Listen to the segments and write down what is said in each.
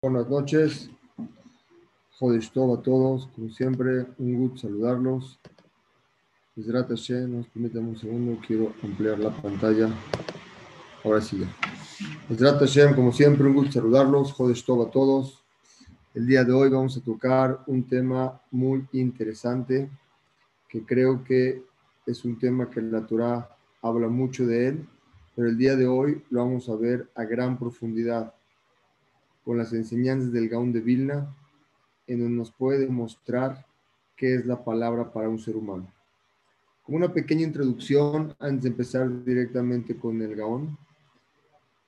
Buenas noches. todo a todos. Como siempre, un gusto saludarlos. Hashem, nos permiten un segundo, quiero ampliar la pantalla. Ahora sí ya. Hashem, como siempre, un gusto saludarlos. todo a todos. El día de hoy vamos a tocar un tema muy interesante que creo que es un tema que la Torah habla mucho de él, pero el día de hoy lo vamos a ver a gran profundidad con las enseñanzas del Gaón de Vilna, en donde nos puede mostrar qué es la palabra para un ser humano. Como una pequeña introducción, antes de empezar directamente con el Gaón,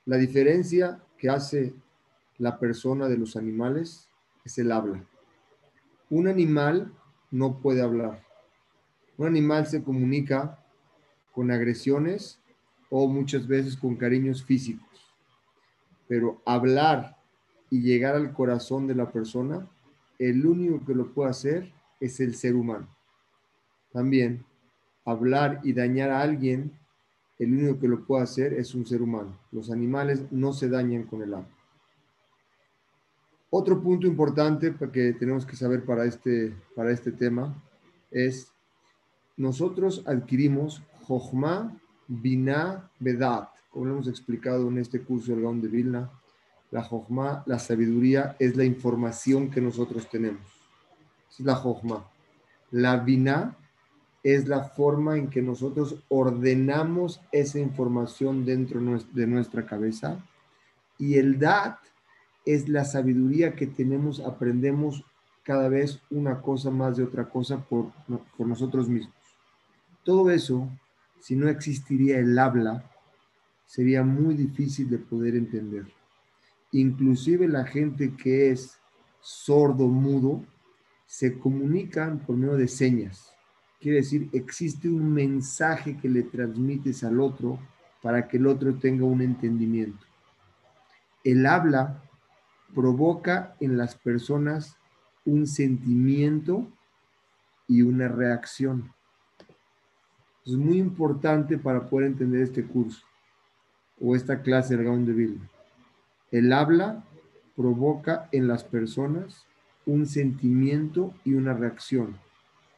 la diferencia que hace la persona de los animales es el habla. Un animal no puede hablar. Un animal se comunica con agresiones o muchas veces con cariños físicos. Pero hablar y llegar al corazón de la persona, el único que lo puede hacer es el ser humano. También hablar y dañar a alguien, el único que lo puede hacer es un ser humano. Los animales no se dañan con el habla. Otro punto importante que tenemos que saber para este, para este tema es, nosotros adquirimos Jochma, Binah, Bedat, como hemos explicado en este curso del Gaon de Vilna, la Jochma, la sabiduría, es la información que nosotros tenemos. es la Jochma. La Binah es la forma en que nosotros ordenamos esa información dentro de nuestra cabeza. Y el Dat es la sabiduría que tenemos, aprendemos cada vez una cosa más de otra cosa por, por nosotros mismos. Todo eso, si no existiría el habla, sería muy difícil de poder entender inclusive la gente que es sordo, mudo, se comunican por medio de señas. Quiere decir, existe un mensaje que le transmites al otro para que el otro tenga un entendimiento. El habla provoca en las personas un sentimiento y una reacción. Es muy importante para poder entender este curso o esta clase del Gaon de Vilna. El habla provoca en las personas un sentimiento y una reacción.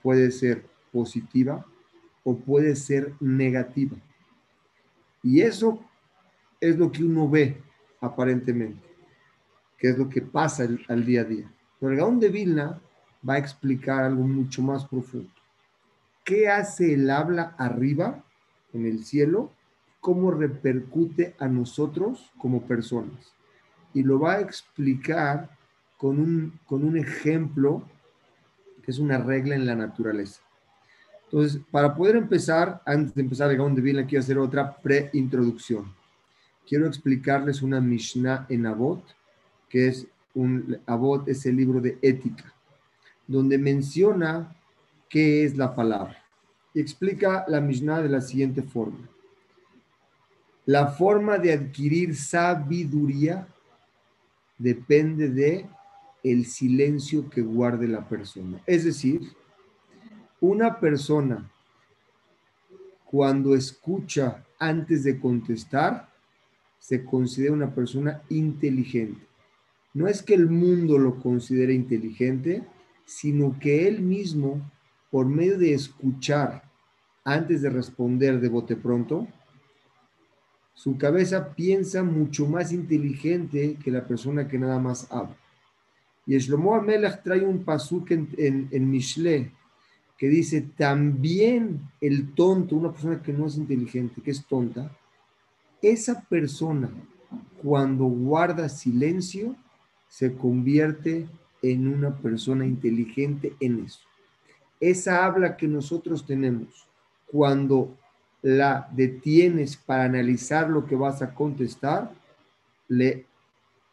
Puede ser positiva o puede ser negativa. Y eso es lo que uno ve aparentemente, que es lo que pasa al día a día. Pero el Gaón de Vilna va a explicar algo mucho más profundo. ¿Qué hace el habla arriba, en el cielo? ¿Cómo repercute a nosotros como personas? Y lo va a explicar con un, con un ejemplo que es una regla en la naturaleza. Entonces, para poder empezar, antes de empezar el Gaon de Vilna, quiero hacer otra preintroducción. Quiero explicarles una Mishnah en Abot, que es un Abot, es el libro de ética, donde menciona qué es la palabra. Y explica la Mishnah de la siguiente forma. La forma de adquirir sabiduría depende de el silencio que guarde la persona. Es decir, una persona cuando escucha antes de contestar, se considera una persona inteligente. No es que el mundo lo considere inteligente, sino que él mismo, por medio de escuchar antes de responder de bote pronto, su cabeza piensa mucho más inteligente que la persona que nada más habla. Y Shlomo Amelech trae un pasuk en, en, en Mishle que dice, también el tonto, una persona que no es inteligente, que es tonta, esa persona cuando guarda silencio se convierte en una persona inteligente en eso. Esa habla que nosotros tenemos cuando la detienes para analizar lo que vas a contestar, le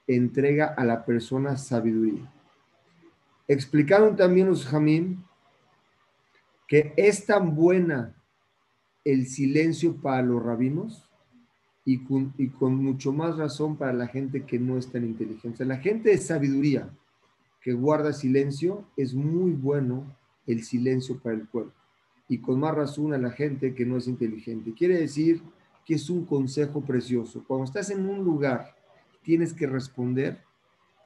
entrega a la persona sabiduría. Explicaron también los jamín que es tan buena el silencio para los rabinos y con, mucho más razón para la gente que no es tan inteligente. La gente de sabiduría que guarda silencio, es muy bueno el silencio para el pueblo y con más razón a la gente que no es inteligente. Quiere decir que es un consejo precioso. Cuando estás en un lugar, tienes que responder,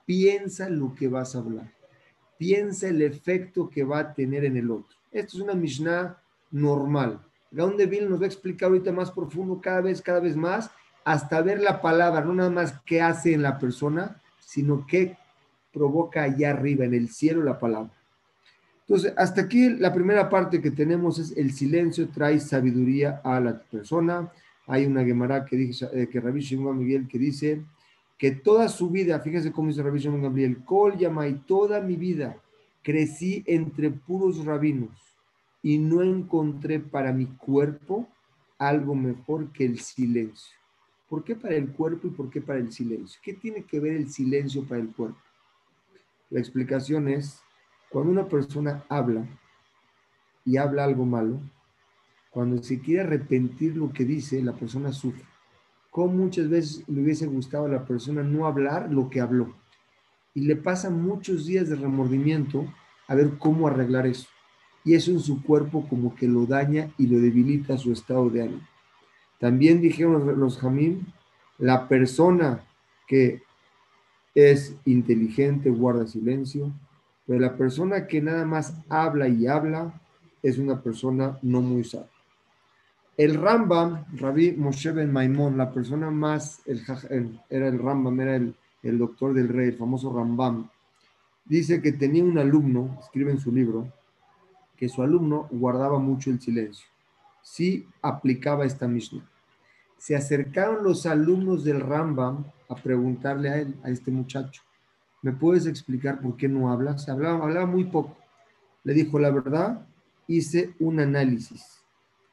piensa lo que vas a hablar. Piensa el efecto que va a tener en el otro. Esto es una Mishnah normal. Gaon de nos va a explicar ahorita más profundo, cada vez, cada vez más, hasta ver la palabra, no nada más qué hace en la persona, sino qué provoca allá arriba, en el cielo, la palabra. Entonces, hasta aquí la primera parte que tenemos es el silencio trae sabiduría a la persona. Hay una Gemara que dice, eh, que Rabbi Shimon Miguel que dice que toda su vida, fíjense cómo dice Rabbi Shimon Gabriel, Kol y toda mi vida crecí entre puros rabinos y no encontré para mi cuerpo algo mejor que el silencio. ¿Por qué para el cuerpo y por qué para el silencio? ¿Qué tiene que ver el silencio para el cuerpo? La explicación es, cuando una persona habla y habla algo malo, cuando se quiere arrepentir lo que dice, la persona sufre. Como muchas veces le hubiese gustado a la persona no hablar lo que habló. Y le pasa muchos días de remordimiento a ver cómo arreglar eso y eso en su cuerpo como que lo daña y lo debilita su estado de ánimo. También dijeron los jamín, la persona que es inteligente guarda silencio, pero la persona que nada más habla y habla es una persona no muy sabia. El Rambam, Rabbi Moshe Ben Maimón, la persona más, el, era el Rambam, era el, el doctor del rey, el famoso Rambam, dice que tenía un alumno, escribe en su libro, que su alumno guardaba mucho el silencio. Sí aplicaba esta Mishnah. Se acercaron los alumnos del Rambam a preguntarle a él, a este muchacho, ¿me puedes explicar por qué no hablas? Hablaba, hablaba muy poco. Le dijo, la verdad, hice un análisis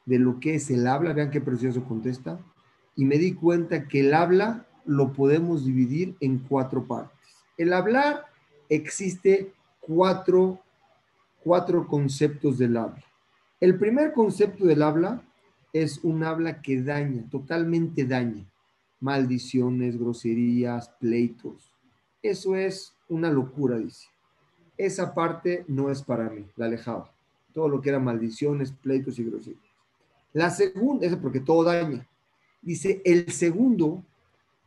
de lo que es el habla, vean qué precioso contesta, y me di cuenta que el habla lo podemos dividir en cuatro partes. El hablar existe cuatro cuatro conceptos del habla. El primer concepto del habla es un habla que daña, totalmente daña. Maldiciones, groserías, pleitos. Eso es una locura, dice. Esa parte no es para mí, la alejaba. Todo lo que era maldiciones, pleitos y groserías. La segunda, es porque todo daña. Dice, el segundo,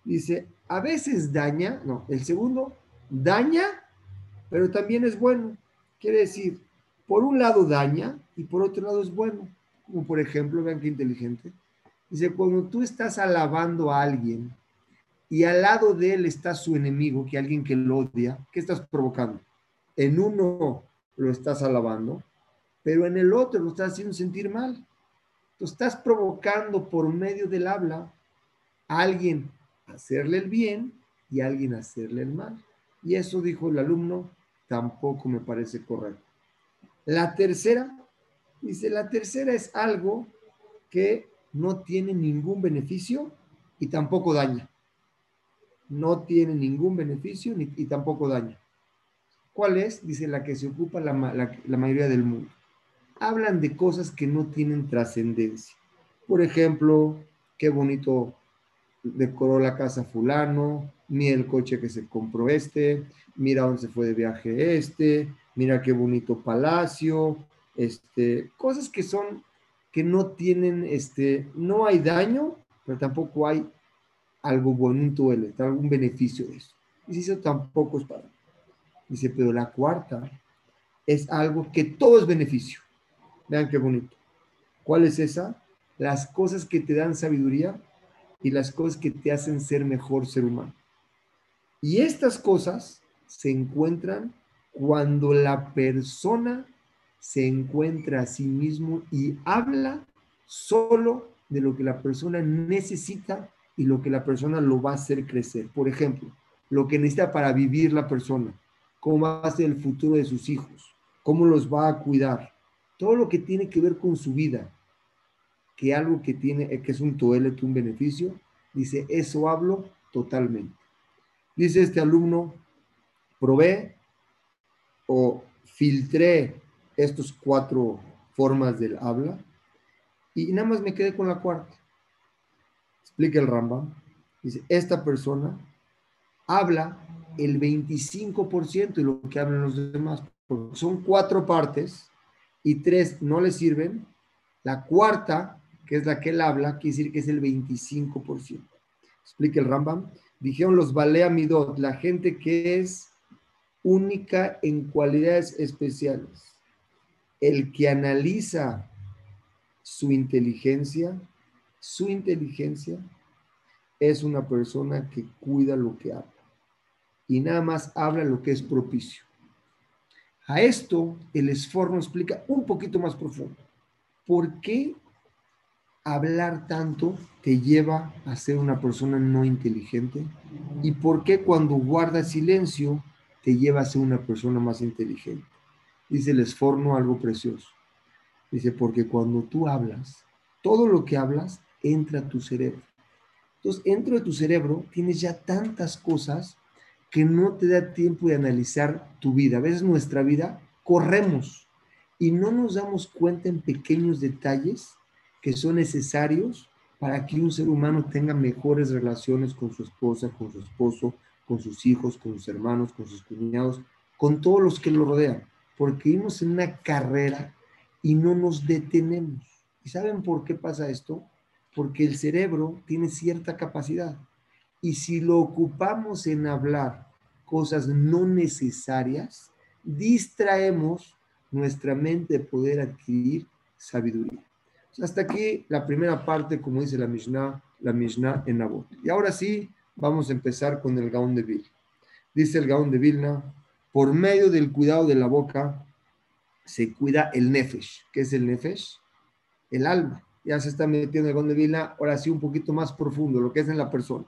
dice, a veces daña, no, el segundo daña, pero también es bueno. Quiere decir, por un lado daña y por otro lado es bueno. Como por ejemplo, vean qué inteligente. Dice, cuando tú estás alabando a alguien y al lado de él está su enemigo, que alguien que lo odia, ¿qué estás provocando? En uno lo estás alabando, pero en el otro lo estás haciendo sentir mal. Tú estás provocando por medio del habla a alguien hacerle el bien y a alguien hacerle el mal. Y eso dijo el alumno, tampoco me parece correcto. La tercera, dice, la tercera es algo que no tiene ningún beneficio y tampoco daña. No tiene ningún beneficio ni, y tampoco daña. ¿Cuál es? Dice la que se ocupa la, mayoría del mundo. Hablan de cosas que no tienen trascendencia. Por ejemplo, qué bonito decoró la casa fulano, mira el coche que se compró este, mira dónde se fue de viaje este, mira qué bonito palacio, este, cosas que son, que no tienen, este, no hay daño, pero tampoco hay algo bonito, algún beneficio de eso. Y eso tampoco es para. Dice, pero la cuarta es algo que todo es beneficio. Vean qué bonito. ¿Cuál es esa? Las cosas que te dan sabiduría y las cosas que te hacen ser mejor ser humano. Y estas cosas se encuentran cuando la persona se encuentra a sí mismo y habla solo de lo que la persona necesita y lo que la persona lo va a hacer crecer. Por ejemplo, lo que necesita para vivir la persona, cómo va a ser el futuro de sus hijos, cómo los va a cuidar, todo lo que tiene que ver con su vida, que algo que tiene, que es un toele, que un beneficio, dice, eso hablo totalmente. Dice este alumno, probé o filtré estos cuatro formas del habla y nada más me quedé con la cuarta. Explica el Rambam. Dice, esta persona habla el 25% de lo que hablan los demás. Son cuatro partes y tres no le sirven. La cuarta, que es la que él habla, quiere decir que es el 25%. Explica el Rambam. Dijeron los Balea Midot, la gente que es única en cualidades especiales. El que analiza su inteligencia, su inteligencia es una persona que cuida lo que habla y nada más habla lo que es propicio. A esto el esforno explica un poquito más profundo. ¿Por qué hablar tanto te lleva a ser una persona no inteligente? ¿Y por qué cuando guardas silencio te lleva a ser una persona más inteligente? Dice el esforno algo precioso. Dice, porque cuando tú hablas, todo lo que hablas entra tu cerebro. Entonces, dentro de tu cerebro tienes ya tantas cosas que no te da tiempo de analizar tu vida. A veces nuestra vida corremos y no nos damos cuenta en pequeños detalles que son necesarios para que un ser humano tenga mejores relaciones con su esposa, con su esposo, con sus hijos, con sus hermanos, con sus cuñados, con todos los que lo rodean, porque vivimos en una carrera y no nos detenemos. ¿Y saben por qué pasa esto? Porque el cerebro tiene cierta capacidad y si lo ocupamos en hablar cosas no necesarias, distraemos nuestra mente de poder adquirir sabiduría. Hasta aquí la primera parte, como dice la Mishnah, la Mishnah en Nabot. Y ahora sí, vamos a empezar con el Gaón de Vilna. Dice el Gaón de Vilna, por medio del cuidado de la boca, se cuida el Nefesh. ¿Qué es el Nefesh? El alma. Ya se está metiendo el de Vilna, ahora sí un poquito más profundo, lo que es en la persona.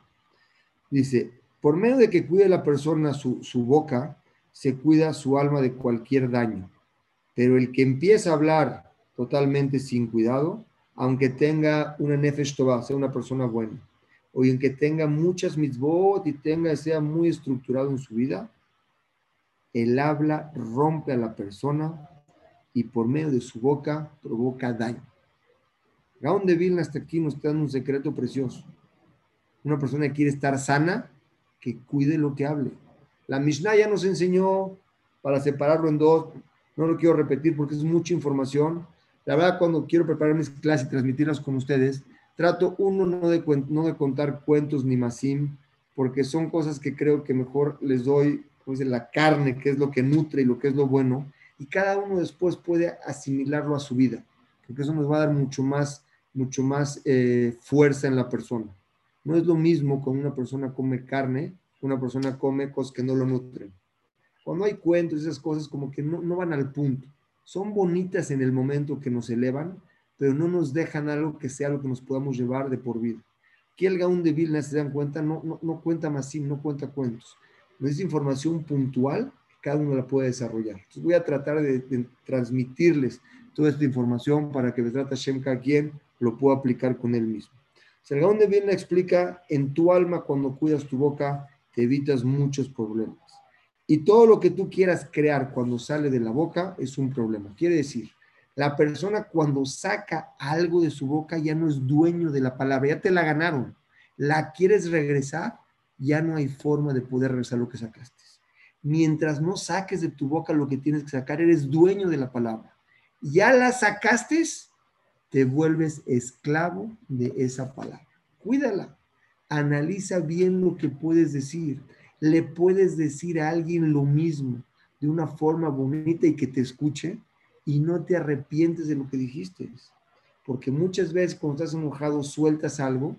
Dice, por medio de que cuide la persona su, boca, se cuida su alma de cualquier daño. Pero el que empieza a hablar totalmente sin cuidado, aunque tenga una nefesh sea una persona buena, o en que tenga muchas mitzvot y tenga, sea muy estructurado en su vida, el habla rompe a la persona y por medio de su boca provoca daño. Gaón de Vilna hasta aquí nos está dando un secreto precioso una persona que quiere estar sana, que cuide lo que hable. La Mishnah ya nos enseñó para separarlo en dos, no lo quiero repetir porque es mucha información. La verdad, cuando quiero preparar mis clases y transmitirlas con ustedes, trato uno no de, no de contar cuentos ni masim, porque son cosas que creo que mejor les doy, pues, la carne, que es lo que nutre y lo que es lo bueno, y cada uno después puede asimilarlo a su vida, porque eso nos va a dar mucho más, mucho más eh, fuerza en la persona. No es lo mismo cuando una persona come carne, una persona come cosas que no lo nutren. Cuando hay cuentos, esas cosas como que no, van al punto. Son bonitas en el momento que nos elevan, pero no nos dejan algo que sea lo que nos podamos llevar de por vida. Aquí el Gaón de Vilna, se dan cuenta, no, no, no cuenta más, no cuenta cuentos. Es información puntual que cada uno la puede desarrollar. Entonces voy a tratar de, transmitirles toda esta información para que trata Shem quien lo pueda aplicar con él mismo. Sergón de Vilna explica, en tu alma cuando cuidas tu boca te evitas muchos problemas. Y todo lo que tú quieras crear cuando sale de la boca es un problema. Quiere decir, la persona cuando saca algo de su boca ya no es dueño de la palabra, ya te la ganaron. La quieres regresar, ya no hay forma de poder regresar lo que sacaste. Mientras no saques de tu boca lo que tienes que sacar, eres dueño de la palabra. Ya la sacaste, te vuelves esclavo de esa palabra. Cuídala. Analiza bien lo que puedes decir. Le puedes decir a alguien lo mismo de una forma bonita y que te escuche y no te arrepientes de lo que dijiste. Porque muchas veces cuando estás enojado sueltas algo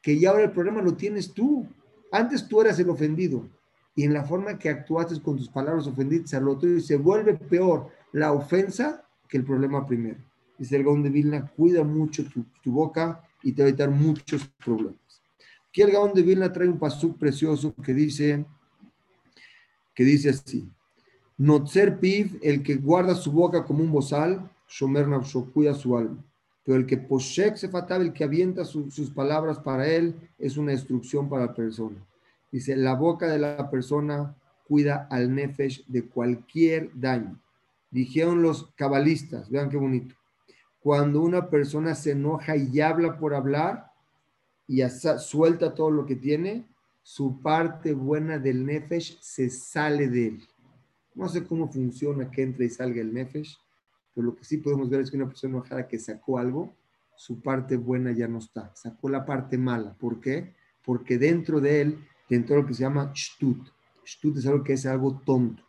que ya ahora el problema lo tienes tú. Antes tú eras el ofendido y en la forma que actuaste con tus palabras ofendiste al otro y se vuelve peor la ofensa que el problema primero dice el Gaón de Vilna, cuida mucho tu, boca y te va a evitar muchos problemas. Aquí el Gaón de Vilna trae un pasú precioso que dice, que dice así, Notzer piv, el que guarda su boca como un bozal, Shomer cuida su alma. Pero el que poshek se fatal, el que avienta sus palabras para él, es una destrucción para la persona. Dice, la boca de la persona cuida al nefesh de cualquier daño. Dijeron los cabalistas, vean qué bonito cuando una persona se enoja y habla por hablar y suelta todo lo que tiene, su parte buena del nefesh se sale de él. No sé cómo funciona que entre y salga el nefesh, pero lo que sí podemos ver es que una persona enojada que sacó algo, su parte buena ya no está, sacó la parte mala. ¿Por qué? Porque dentro de él dentro de lo que se llama shtut. Shtut es algo que es algo tonto.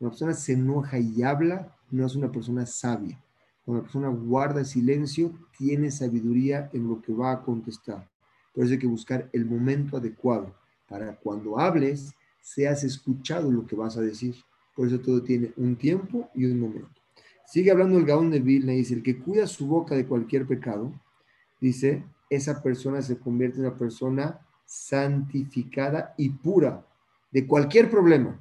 Una persona se enoja y habla, no es una persona sabia. Cuando la persona guarda silencio, tiene sabiduría en lo que va a contestar. Por eso hay que buscar el momento adecuado para cuando hables, seas escuchado lo que vas a decir. Por eso todo tiene un tiempo y un momento. Sigue hablando el Gaón de Vilna y dice, el que cuida su boca de cualquier pecado, dice, esa persona se convierte en una persona santificada y pura de cualquier problema.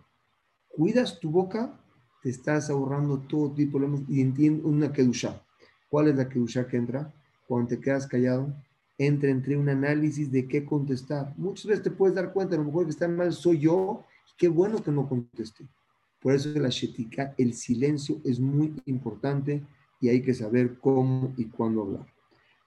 Cuidas tu boca, te estás ahorrando todo tipo de problemas y entiende una kedusha. ¿Cuál es la kedusha que entra? Cuando te quedas callado, entra entre un análisis de qué contestar. Muchas veces te puedes dar cuenta, a lo mejor que está mal soy yo, qué bueno que no contesté. Por eso la shetika, el silencio es muy importante y hay que saber cómo y cuándo hablar.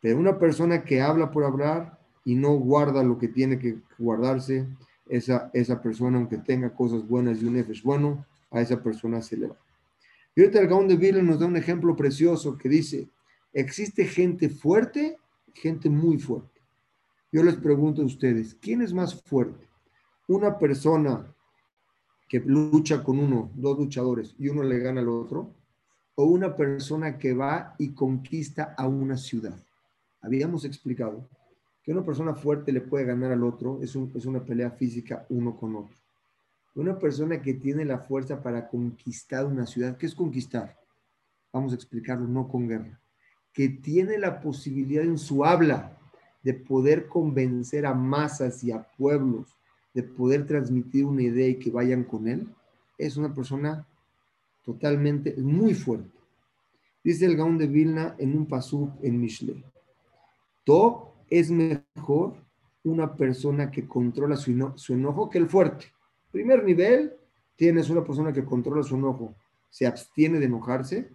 Pero una persona que habla por hablar y no guarda lo que tiene que guardarse, esa, esa persona, aunque tenga cosas buenas y un es bueno, a esa persona se le va. Y ahorita el Gaón de Vila nos da un ejemplo precioso que dice, existe gente fuerte, gente muy fuerte. Yo les pregunto a ustedes, ¿quién es más fuerte? ¿Una persona que lucha con uno, dos luchadores, y uno le gana al otro? ¿O una persona que va y conquista a una ciudad? Habíamos explicado que una persona fuerte le puede ganar al otro, es, es una pelea física uno con otro. Una persona que tiene la fuerza para conquistar una ciudad, ¿qué es conquistar? Vamos a explicarlo, no con guerra. Que tiene la posibilidad en su habla de poder convencer a masas y a pueblos, de poder transmitir una idea y que vayan con él, es una persona totalmente, muy fuerte. Dice el Gaón de Vilna en un pasú en Mishle. Top es mejor una persona que controla su, su enojo que el fuerte. Primer nivel, tienes una persona que controla su enojo, se abstiene de enojarse.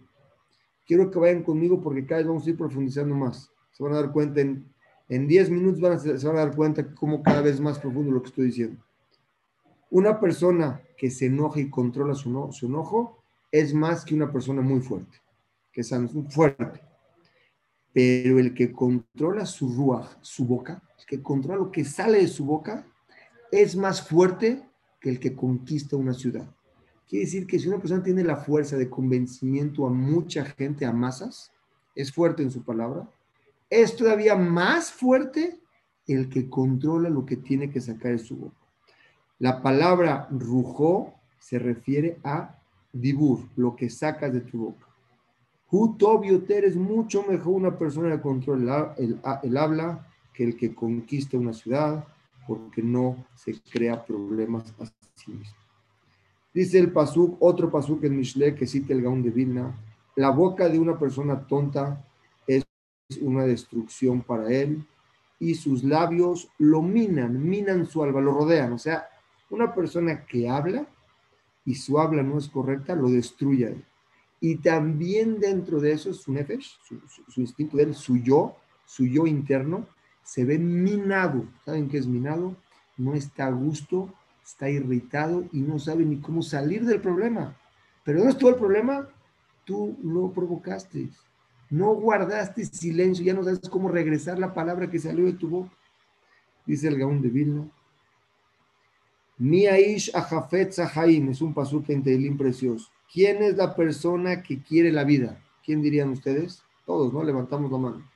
Quiero que vayan conmigo porque cada vez vamos a ir profundizando más. Se van a dar cuenta en, en 10 minutos, van a, se van a dar cuenta cómo cada vez más profundo lo que estoy diciendo. Una persona que se enoja y controla su, su enojo es más que una persona muy fuerte, que es fuerte. Pero el que controla su ruaj, su boca, el que controla lo que sale de su boca, es más fuerte que el que conquista una ciudad. Quiere decir que si una persona tiene la fuerza de convencimiento a mucha gente, a masas, es fuerte en su palabra, es todavía más fuerte el que controla lo que tiene que sacar de su boca. La palabra rujó se refiere a dibur, lo que sacas de tu boca. Hutobioter es mucho mejor una persona que controla el, el, habla que el que conquista una ciudad, porque no se crea problemas a sí mismo. Dice el pasuk, otro pasuk en Mishle que cita el Gaón de Vilna, la boca de una persona tonta es una destrucción para él y sus labios lo minan, minan su alma, lo rodean. O sea, una persona que habla y su habla no es correcta, lo destruye a él. Y también dentro de eso, su nefesh, su, instinto de él, su yo, su yo interno, se ve minado. ¿Saben qué es minado? No está a gusto, está irritado y no sabe ni cómo salir del problema. Pero no es todo el problema, tú lo provocaste. No guardaste silencio, ya no sabes cómo regresar la palabra que salió de tu boca. Dice el Gaón de Vilna. Miaish Ajafet Zahaim es un pasuk en Tehilim precioso. ¿Quién es la persona que quiere la vida? ¿Quién dirían ustedes? Todos, ¿no? Levantamos la mano.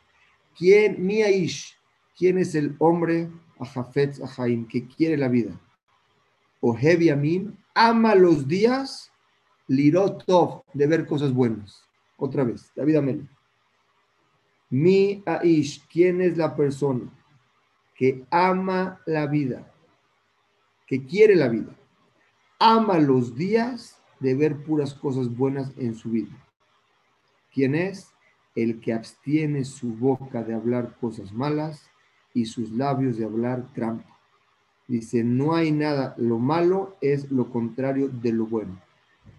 ¿Quién, Miaish? ¿Quién es el hombre Ajafet Zahaim que quiere la vida? Ohebi Amin ama los días Lirotov de ver cosas buenas. Otra vez, David Amel. Mi Aish, ¿quién es la persona que ama la vida? que quiere la vida, ama los días de ver puras cosas buenas en su vida. ¿Quién es? El que abstiene su boca de hablar cosas malas y sus labios de hablar trampa. Dice, no hay nada, lo malo es lo contrario de lo bueno.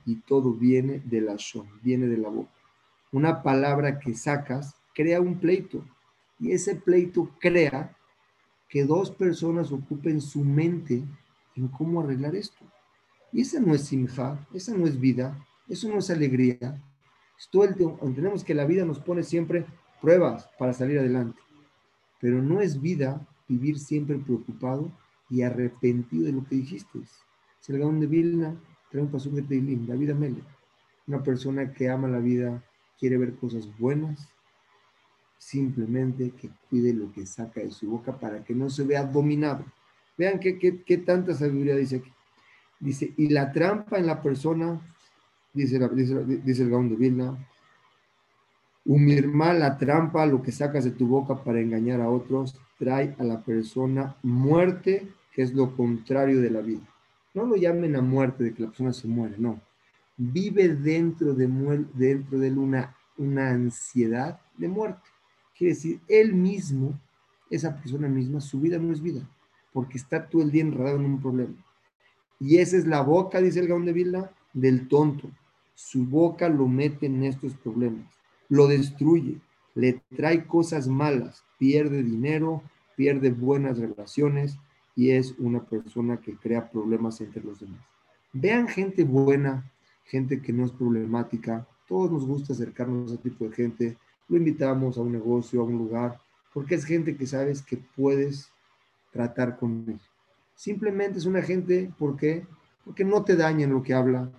Y todo viene de la shon, viene de la boca. Una palabra que sacas crea un pleito. Y ese pleito crea que dos personas ocupen su mente en cómo arreglar esto. Y esa no es simja, esa no es vida, eso no es alegría. El entendemos que la vida nos pone siempre pruebas para salir adelante, pero no es vida vivir siempre preocupado y arrepentido de lo que dijiste. Es el Gaón de Vilna, trae un paso de Teilim, David. Una persona que ama la vida, quiere ver cosas buenas, simplemente que cuide lo que saca de su boca para que no se vea dominado. Vean qué, qué, tanta sabiduría dice aquí. Dice, y la trampa en la persona, dice, dice, dice el Gaón de Vilna, Humirma, la trampa, lo que sacas de tu boca para engañar a otros, trae a la persona muerte, que es lo contrario de la vida. No lo llamen a muerte de que la persona se muere, no. Vive dentro de, dentro de él una, una ansiedad de muerte. Quiere decir, él mismo, esa persona misma, su vida no es vida, porque está todo el día enredado en un problema. Y esa es la boca, dice el Gaón de Vilna, del tonto. Su boca lo mete en estos problemas lo destruye, le trae cosas malas, pierde dinero, pierde buenas relaciones y es una persona que crea problemas entre los demás. Vean gente buena, gente que no es problemática, todos nos gusta acercarnos a ese tipo de gente, lo invitamos a un negocio, a un lugar, porque es gente que sabes que puedes tratar con él. Simplemente es una gente, ¿por qué? Porque no te daña en lo que habla,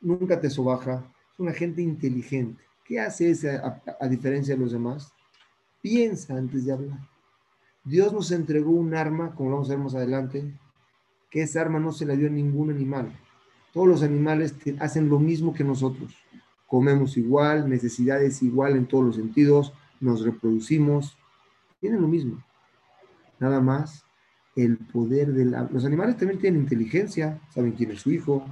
nunca te sobaja, es una gente inteligente. ¿Qué hace ese a, diferencia de los demás? Piensa antes de hablar. Dios nos entregó un arma, como vamos a ver más adelante, que esa arma no se la dio a ningún animal. Todos los animales hacen lo mismo que nosotros. Comemos igual, necesidades igual en todos los sentidos, nos reproducimos, tienen lo mismo. Nada más el poder de la... Los animales también tienen inteligencia, saben quién es su hijo,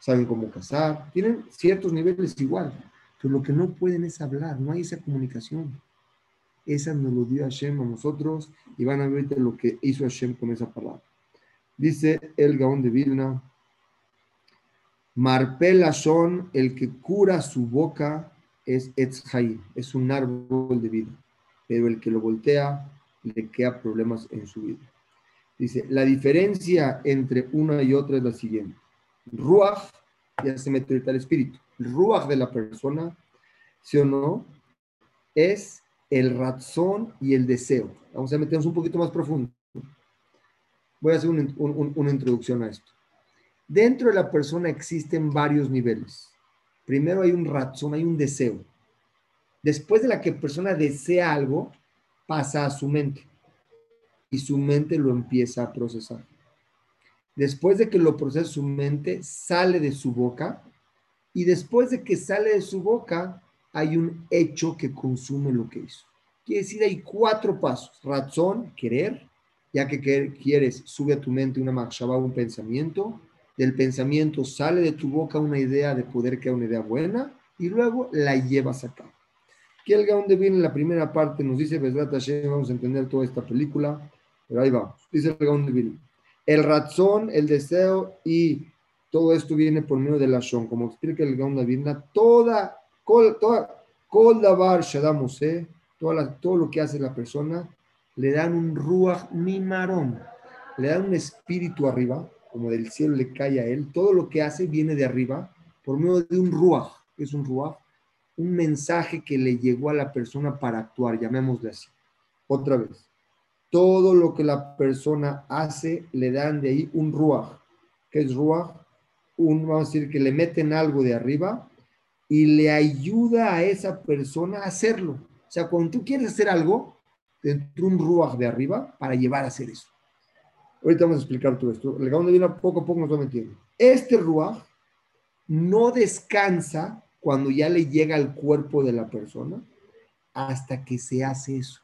saben cómo cazar, tienen ciertos niveles igual. Pero lo que no pueden es hablar, no hay esa comunicación. Esa nos lo dio Hashem a nosotros y van a ver lo que hizo Hashem con esa palabra. Dice el Gaón de Vilna, Marpela son el que cura su boca es Etzhai, es un árbol de vida, pero el que lo voltea le queda problemas en su vida. Dice, la diferencia entre una y otra es la siguiente. Ruach ya se mete ahorita el espíritu. Ruach de la persona, ¿sí o no? Es el razón y el deseo. Vamos a meternos un poquito más profundo. Voy a hacer una introducción a esto. Dentro de la persona existen varios niveles. Primero hay un razón, hay un deseo. Después de que la persona desea algo, pasa a su mente. Y su mente lo empieza a procesar. Después de que lo procesa su mente, sale de su boca y después de que sale de su boca, hay un hecho que consume lo que hizo. Quiere decir, hay cuatro pasos. Razón, querer, ya que quieres, sube a tu mente una machaba, un pensamiento. Del pensamiento sale de tu boca una idea de poder que una idea buena y luego la llevas a cabo. Que el Gaón de en la primera parte nos dice, vamos a entender toda esta película, pero ahí vamos. Dice el Gaón de el razón, el deseo y todo esto viene por medio de la Shon, como explica el Gaon Davidna, toda, toda, eh, toda todo lo que hace la persona, le dan un ruach mimarón, le dan un espíritu arriba, como del cielo le cae a él, todo lo que hace viene de arriba, por medio de un ruach, que es un ruach, un mensaje que le llegó a la persona para actuar, llamémosle así. Otra vez todo lo que la persona hace le dan de ahí un ruach. ¿Qué es ruach? Un, vamos a decir que le meten algo de arriba y le ayuda a esa persona a hacerlo. O sea, cuando tú quieres hacer algo, te entra un ruach de arriba para llevar a hacer eso. Ahorita vamos a explicar todo esto. El de viene poco a poco nos va metiendo. Este ruach no descansa cuando ya le llega al cuerpo de la persona hasta que se hace eso.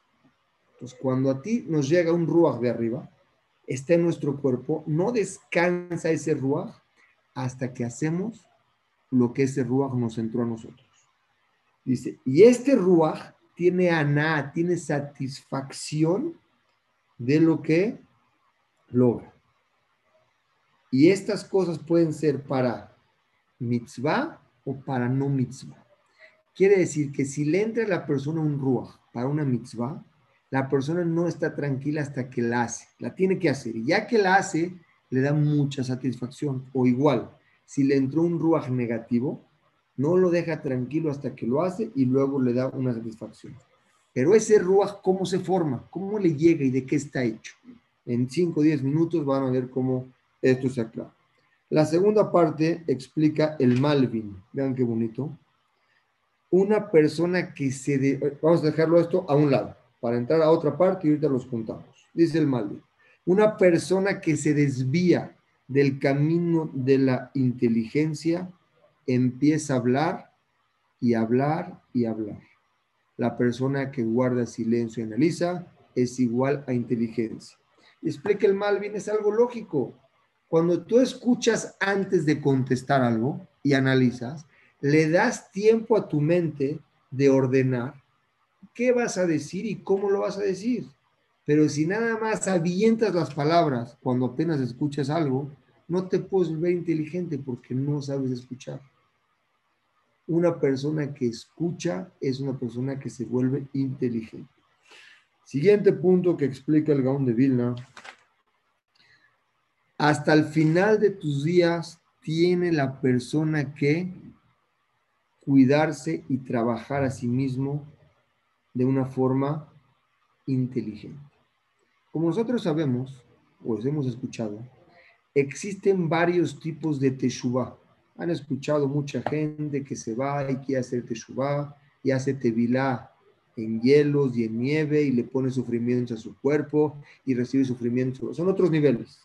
Entonces, cuando a ti nos llega un ruaj de arriba, está en nuestro cuerpo, no descansa ese ruaj hasta que hacemos lo que ese ruaj nos entró a nosotros. Dice, y este ruaj tiene aná, tiene satisfacción de lo que logra. Y estas cosas pueden ser para mitzvah o para no mitzvah. Quiere decir que si le entra a la persona un ruaj para una mitzvah, la persona no está tranquila hasta que la hace, la tiene que hacer. Y ya que la hace, le da mucha satisfacción. O igual, si le entró un ruaj negativo, no lo deja tranquilo hasta que lo hace y luego le da una satisfacción. Pero ese ruaj, ¿cómo se forma? ¿Cómo le llega y de qué está hecho? En 5 o 10 minutos van a ver cómo esto se aclara. La segunda parte explica el Malvin. Vean qué bonito. Una persona que se... Vamos a dejarlo esto a un lado para entrar a otra parte y ahorita los contamos. Dice el Malvin. Una persona que se desvía del camino de la inteligencia empieza a hablar y hablar y hablar. La persona que guarda silencio y analiza es igual a inteligencia. Explica el Malvin, es algo lógico. Cuando tú escuchas antes de contestar algo y analizas, le das tiempo a tu mente de ordenar qué vas a decir y cómo lo vas a decir. Pero si nada más avientas las palabras cuando apenas escuchas algo, no te puedes ver inteligente porque no sabes escuchar. Una persona que escucha es una persona que se vuelve inteligente. Siguiente punto que explica el Gaón de Vilna hasta el final de tus días tiene la persona que cuidarse y trabajar a sí mismo de una forma inteligente. Como nosotros sabemos, o hemos escuchado, existen varios tipos de teshuvah. Han escuchado mucha gente que se va y quiere hacer teshuvah y hace tevilá en hielos y en nieve y le pone sufrimiento a su cuerpo y recibe sufrimiento. Son otros niveles.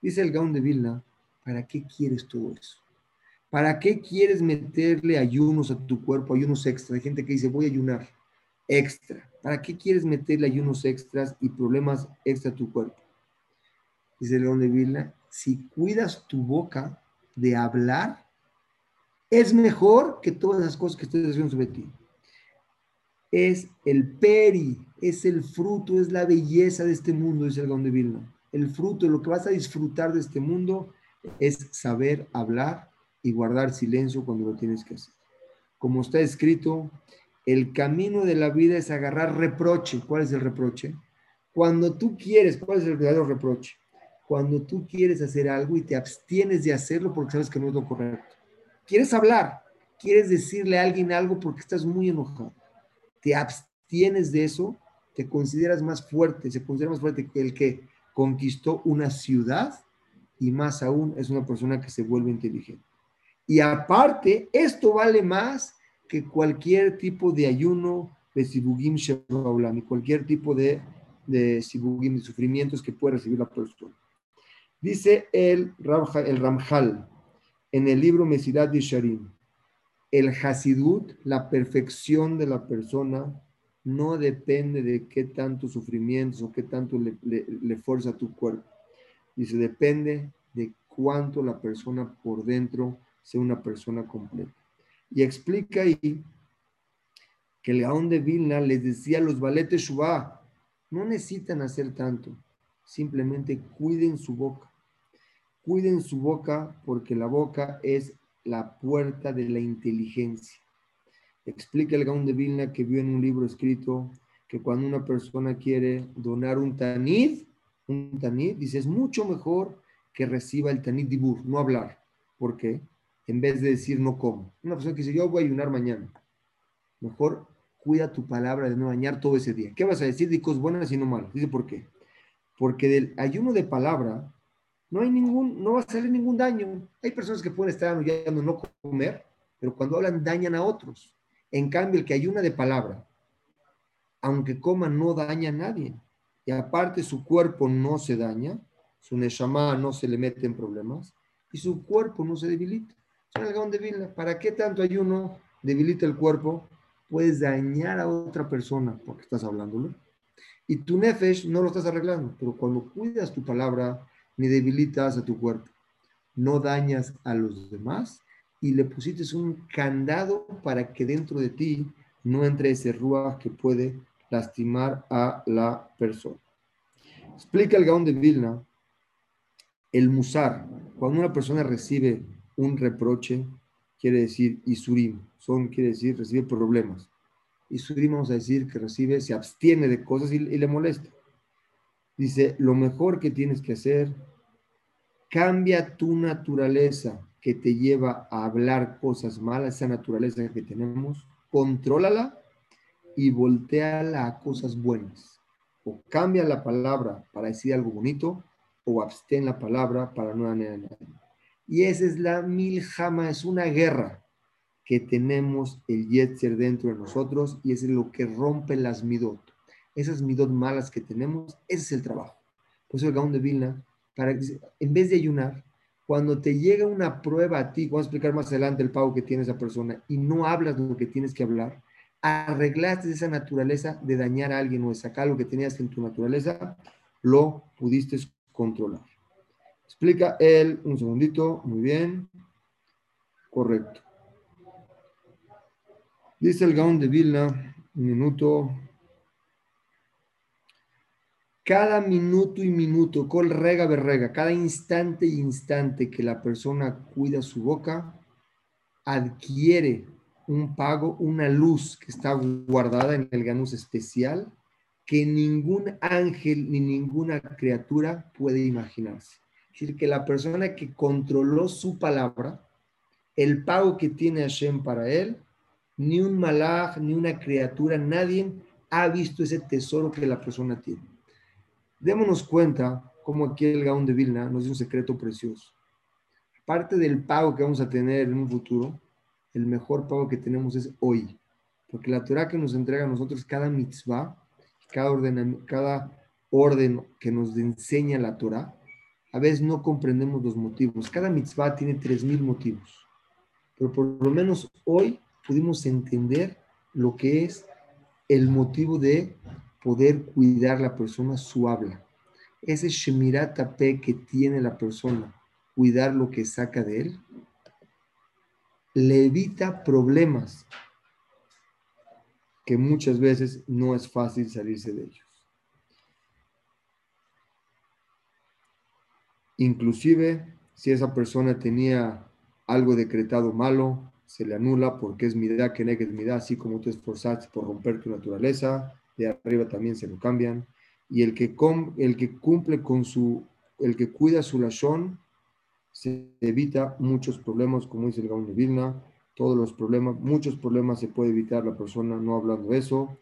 Dice el Gaón de Vilna, ¿para qué quieres todo eso? ¿Para qué quieres meterle ayunos a tu cuerpo, ayunos extras? Hay gente que dice, voy a ayunar extra. ¿Para qué quieres meterle ayunos extras y problemas extra a tu cuerpo? Dice el Gaón de Vilna, si cuidas tu boca de hablar, es mejor que todas las cosas que estoy haciendo sobre ti. Es el peri, es el fruto, es la belleza de este mundo, dice el Gaón de Vilna el fruto, lo que vas a disfrutar de este mundo es saber hablar y guardar silencio cuando lo tienes que hacer. Como está escrito, el camino de la vida es agarrar reproche. ¿Cuál es el reproche? Cuando tú quieres, ¿cuál es el verdadero reproche? Cuando tú quieres hacer algo y te abstienes de hacerlo porque sabes que no es lo correcto. Quieres hablar, quieres decirle a alguien algo porque estás muy enojado. Te abstienes de eso, te consideras más fuerte, se considera más fuerte que el que conquistó una ciudad y más aún es una persona que se vuelve inteligente. Y aparte, esto vale más que cualquier tipo de ayuno de Sibugim y cualquier tipo de, de Sibugim, de sufrimientos que pueda recibir la persona. Dice el, el Ramjal en el libro Mesidad de Sharim, el Hasidut, la perfección de la persona, no depende de qué tanto sufrimientos o qué tanto le, le, fuerza tu cuerpo. Dice, depende de cuánto la persona por dentro sea una persona completa. Y explica ahí que León de Vilna les decía a los valetes Shubá, no necesitan hacer tanto, simplemente cuiden su boca. Cuiden su boca porque la boca es la puerta de la inteligencia. Explica el Gaón de Vilna que vio en un libro escrito que cuando una persona quiere donar un tanid, un tanid, dice, es mucho mejor que reciba el tanid dibur, no hablar. ¿Por qué? En vez de decir no como. Una persona que dice, yo voy a ayunar mañana. Mejor cuida tu palabra de no dañar todo ese día. ¿Qué vas a decir de cosas buenas y no malas? Dice, ¿por qué? Porque del ayuno de palabra no hay ningún, no va a salir ningún daño. Hay personas que pueden estar anunciando no comer, pero cuando hablan dañan a otros. En cambio, el que ayuna de palabra, aunque coma, no daña a nadie. Y aparte su cuerpo no se daña, su neshama no se le mete en problemas y su cuerpo no se debilita. ¿Para qué tanto ayuno debilita el cuerpo? Puedes dañar a otra persona porque estás hablándolo. Y tu nefesh no lo estás arreglando, pero cuando cuidas tu palabra, ni debilitas a tu cuerpo, no dañas a los demás y le pusiste un candado para que dentro de ti no entre ese ruaj que puede lastimar a la persona. Explica el Gaón de Vilna, el musar, cuando una persona recibe un reproche, quiere decir isurim, son quiere decir recibe problemas. Isurim vamos a decir que recibe, se abstiene de cosas y le molesta. Dice, lo mejor que tienes que hacer, cambia tu naturaleza que te lleva a hablar cosas malas, esa naturaleza que tenemos, contrólala y volteala a cosas buenas. o cambia la palabra para decir algo bonito o abstén la palabra para no dañar a. Y esa es la miljama, es una guerra que tenemos el yetzer dentro de nosotros y es lo que rompe las midot. Esas midot malas que tenemos, ese es el trabajo. Por eso el Gaón de Vilna, para, en vez de ayunar, cuando te llega una prueba a ti, voy a explicar más adelante el pago que tiene esa persona y no hablas de lo que tienes que hablar, arreglaste esa naturaleza de dañar a alguien o de sacar lo que tenías en tu naturaleza, lo pudiste controlar. Explica él, un segundito, muy bien, correcto. Dice el Gaón de Vilna, un minuto. Cada minuto y minuto, col rega berrega, cada instante y instante que la persona cuida su boca, adquiere un pago, una luz que está guardada en el ganus especial que ningún ángel ni ninguna criatura puede imaginarse. Es decir, que la persona que controló su palabra, el pago que tiene Hashem para él, ni un malaj, ni una criatura, nadie ha visto ese tesoro que la persona tiene. Démonos cuenta cómo aquí el Gaón de Vilna nos dio un secreto precioso. Parte del pago que vamos a tener en un futuro, el mejor pago que tenemos es hoy. Porque la Torah que nos entrega a nosotros, cada mitzvah, cada orden, cada orden que nos enseña la Torah, a veces no comprendemos los motivos. Cada mitzvah tiene 3.000 motivos. Pero por lo menos hoy pudimos entender lo que es el motivo de poder cuidar la persona su habla. Ese Shemirat que tiene la persona, cuidar lo que saca de él, le evita problemas que muchas veces no es fácil salirse de ellos. Inclusive si esa persona tenía algo decretado malo, se le anula porque es midá que es midá, así como tú esforzaste por romper tu naturaleza, de arriba también se lo cambian. Y el que, el que cumple con su, el que cuida su lashon, se evita muchos problemas, como dice el Gaon de Vilna, todos los problemas, muchos problemas se puede evitar la persona no hablando de eso.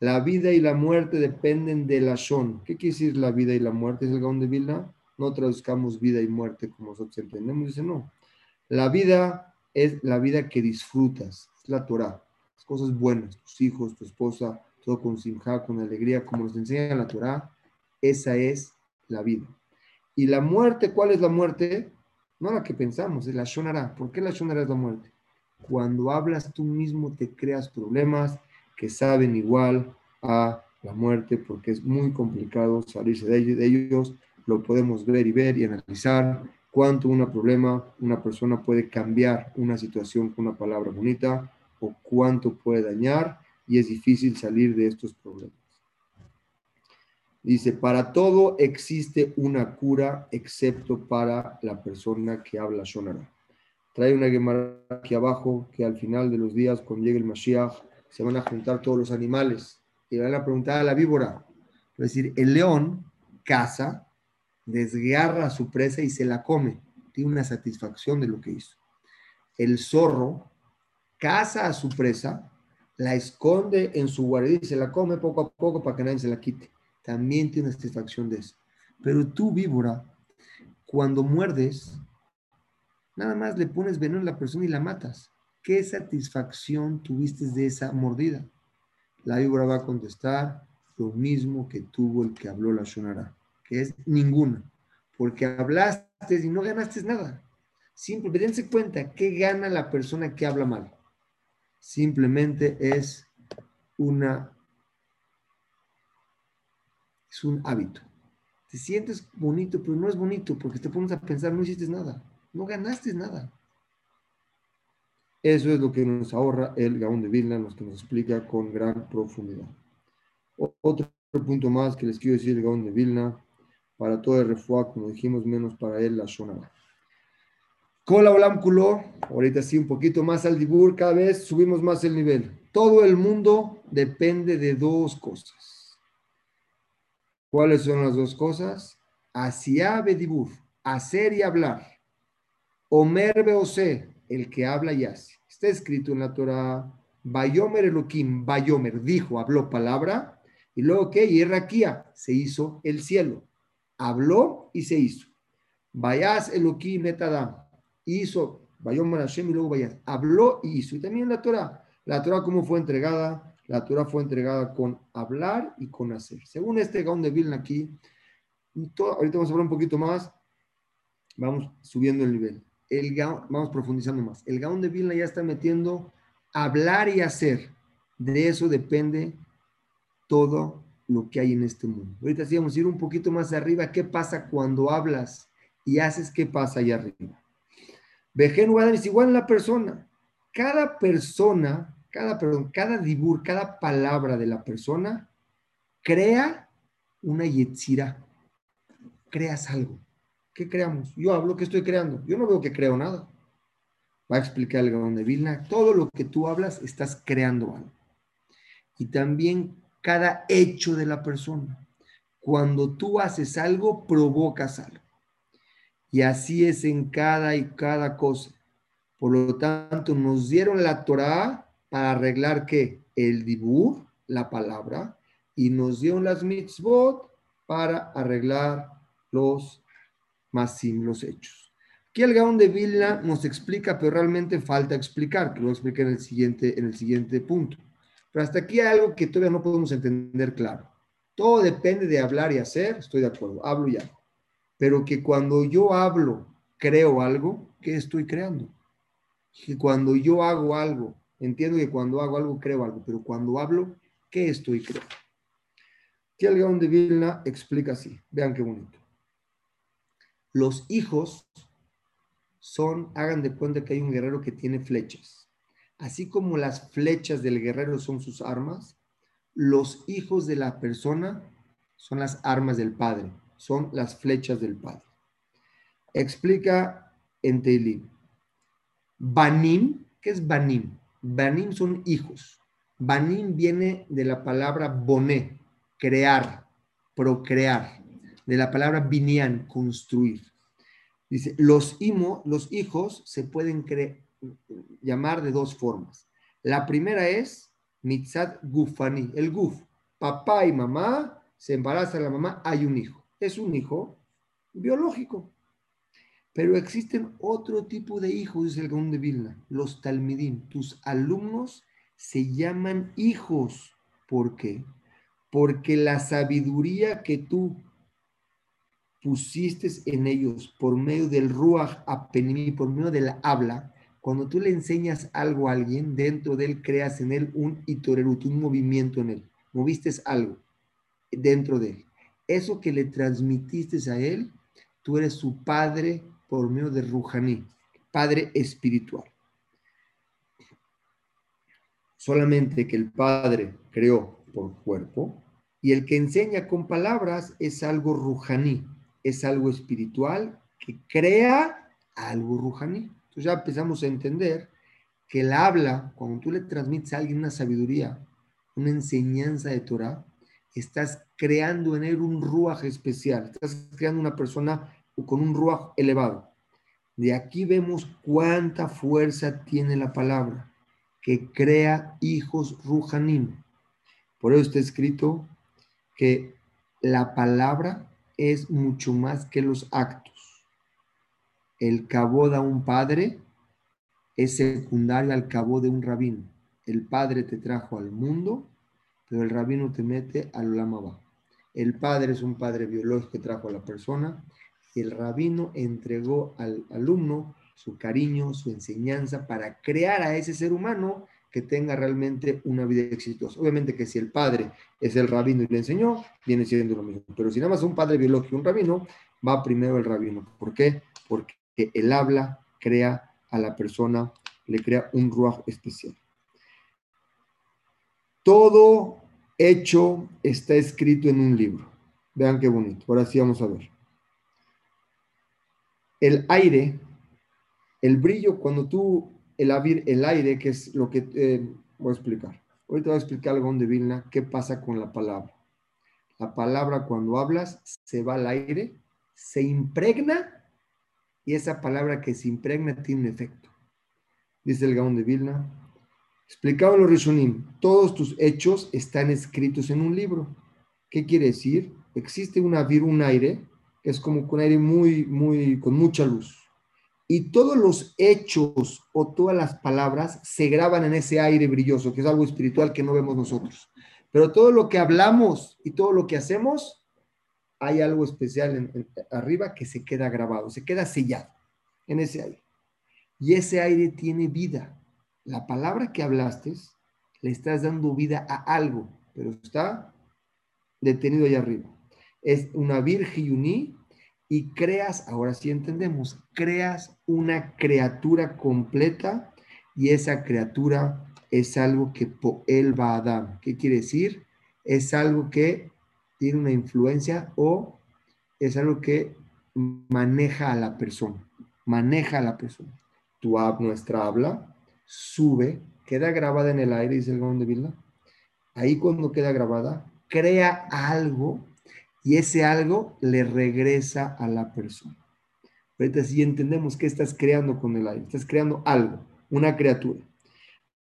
La vida y la muerte dependen de lashon. ¿Qué quiere decir la vida y la muerte? Es el Gaon de Vilna. No traduzcamos vida y muerte como nosotros entendemos. Dice, no. La vida es la vida que disfrutas, es la Torah, las cosas buenas, tus hijos, tu esposa, todo con simja, con alegría, como nos enseña la Torah, esa es la vida. Y la muerte, ¿cuál es la muerte? No la que pensamos, es la shonara. ¿Por qué la shonara es la muerte? Cuando hablas tú mismo te creas problemas que saben igual a la muerte, porque es muy complicado salirse de ellos. Lo podemos ver y ver y analizar cuánto un problema, una persona puede cambiar una situación con una palabra bonita o cuánto puede dañar y es difícil salir de estos problemas. Dice, para todo existe una cura excepto para la persona que habla Shonara. Trae una Gemara aquí abajo que al final de los días, cuando llegue el Mashiach, se van a juntar todos los animales y van a preguntar a la víbora. Es decir, el león caza desgarra a su presa y se la come. Tiene una satisfacción de lo que hizo. El zorro caza a su presa, la esconde en su guarida y se la come poco a poco para que nadie se la quite. También tiene satisfacción de eso. Pero tú, víbora, cuando muerdes, nada más le pones veneno a la persona y la matas. ¿Qué satisfacción tuviste de esa mordida? La víbora va a contestar lo mismo que tuvo el que habló la Shonara que es ninguna, porque hablaste y no ganaste nada. Simplemente dense cuenta qué gana la persona que habla mal. Simplemente es una es un hábito. Te sientes bonito, pero no es bonito porque te pones a pensar, no hiciste nada, no ganaste nada. Eso es lo que nos ahorra el Gaón de Vilna, lo que nos explica con gran profundidad. Otro punto más que les quiero decir el Gaón de Vilna para todo el refuá, como dijimos, menos para él la shonara. Cola Olam ahorita sí un poquito más al dibur, cada vez subimos más el nivel. Todo el mundo depende de dos cosas. ¿Cuáles son las dos cosas? Hacia dibur, hacer y hablar. Omer Beose, el que habla y hace. Está escrito en la Torah, Bayomer Elohim, Bayomer, dijo, habló palabra, Y luego, ¿qué? Y Raquía, se hizo el cielo. Habló y se hizo. Vayas Eloquí Metadam. Hizo, Vayom Hashem y luego vayas. Habló y hizo. Y también la Torah. La Torah, ¿cómo fue entregada? La Torah fue entregada con hablar y con hacer. Según este Gaón de Vilna aquí, ahorita vamos a hablar un poquito más, vamos subiendo el nivel. El vamos profundizando más. El Gaón de Vilna ya está metiendo hablar y hacer. De eso depende todo lo que hay en este mundo. Ahorita sí vamos a ir un poquito más arriba. ¿Qué pasa cuando hablas y haces? ¿Qué pasa allá arriba? Vejen es igual en la persona. Cada persona, cada, perdón, cada dibur, cada palabra de la persona crea una yetzira. Creas algo. ¿Qué creamos? Yo hablo, ¿qué estoy creando? Yo no veo que creo nada. Va a explicar el Gaón de Vilna. Todo lo que tú hablas, estás creando algo. Y también cada hecho de la persona. Cuando tú haces algo, provocas algo. Y así es en cada y cada cosa. Por lo tanto, nos dieron la Torah para arreglar qué? El dibur, la palabra, y nos dieron las mitzvot para arreglar los masim, los hechos. Aquí el Gaón de Vilna nos explica, pero realmente falta explicar, que lo expliqué en el siguiente, en el siguiente punto. Pero hasta aquí hay algo que todavía no podemos entender claro. Todo depende de hablar y hacer, estoy de acuerdo, hablo y hago. Pero que cuando yo hablo, creo algo, ¿qué estoy creando? Que cuando yo hago algo, entiendo que cuando hago algo, creo algo, pero cuando hablo, ¿qué estoy creando? Gaón de Vilna explica así, vean qué bonito. Los hijos son, hagan de cuenta que hay un guerrero que tiene flechas Así como las flechas del guerrero son sus armas, los hijos de la persona son las armas del Padre, son las flechas del Padre. Explica en Teilim. Banim, ¿qué es Banim? Banim son hijos. Banim viene de la palabra boné, crear, procrear, de la palabra binian, construir. Dice, los, los hijos se pueden crear llamar de dos formas. La primera es mitzat gufani, el guf. Papá y mamá, se embaraza la mamá, hay un hijo. Es un hijo biológico. Pero existen otro tipo de hijos, dice el Gaón de Vilna, los talmidim. Tus alumnos se llaman hijos. ¿Por qué? Porque la sabiduría que tú pusiste en ellos por medio del ruach apenimi, por medio de la habla, cuando tú le enseñas algo a alguien, dentro de él creas en él un itorerut, un movimiento en él. Moviste algo dentro de él. Eso que le transmitiste a él, tú eres su padre por medio de Ruhaní, padre espiritual. Solamente que el padre creó por cuerpo y el que enseña con palabras es algo Ruhaní, es algo espiritual que crea algo Ruhaní ya empezamos a entender que el habla, cuando tú le transmites a alguien una sabiduría, una enseñanza de Torah, estás creando en él un ruaj especial, estás creando una persona con un ruaj elevado. De aquí vemos cuánta fuerza tiene la palabra, que crea hijos rujanim. Por eso está escrito que la palabra es mucho más que los actos el cabo de un padre es secundario al cabo de un rabino. El padre te trajo al mundo, pero el rabino te mete al Olamaba. El padre es un padre biológico que trajo a la persona. El rabino entregó al alumno su cariño, su enseñanza para crear a ese ser humano que tenga realmente una vida exitosa. Obviamente que si el padre es el rabino y le enseñó, viene siendo lo mismo. Pero si nada más un padre biológico un rabino, va primero el rabino. ¿Por qué? Porque que el habla crea a la persona, le crea un ruaj especial. Todo hecho está escrito en un libro. Vean qué bonito. Ahora sí vamos a ver. El aire, el brillo, cuando tú, el, el aire, que es lo que eh, voy a explicar. Ahorita voy a explicar algo de Vilna, qué pasa con la palabra. La palabra cuando hablas se va al aire, se impregna y esa palabra que se impregna tiene un efecto. Dice el Gaón de Vilna, explicado en los Rishonim, todos tus hechos están escritos en un libro. ¿Qué quiere decir? Existe una un aire, que es como un aire muy, muy, con mucha luz. Y todos los hechos o todas las palabras se graban en ese aire brilloso, que es algo espiritual que no vemos nosotros. Pero todo lo que hablamos y todo lo que hacemos, hay algo especial arriba que se queda grabado, se queda sellado en ese aire. Y ese aire tiene vida. La palabra que hablaste, le estás dando vida a algo, pero está detenido allá arriba. Es una virgen y creas, ahora sí entendemos, creas una criatura completa y esa criatura es algo que él va a dar. ¿Qué quiere decir? Es algo que tiene una influencia o es algo que maneja a la persona, maneja a la persona. Tu nuestra habla, sube, queda grabada en el aire, dice el Gaón de Vilna. Ahí cuando queda grabada, crea algo y ese algo le regresa a la persona. Ahorita sí entendemos que estás creando con el aire, estás creando algo, una criatura.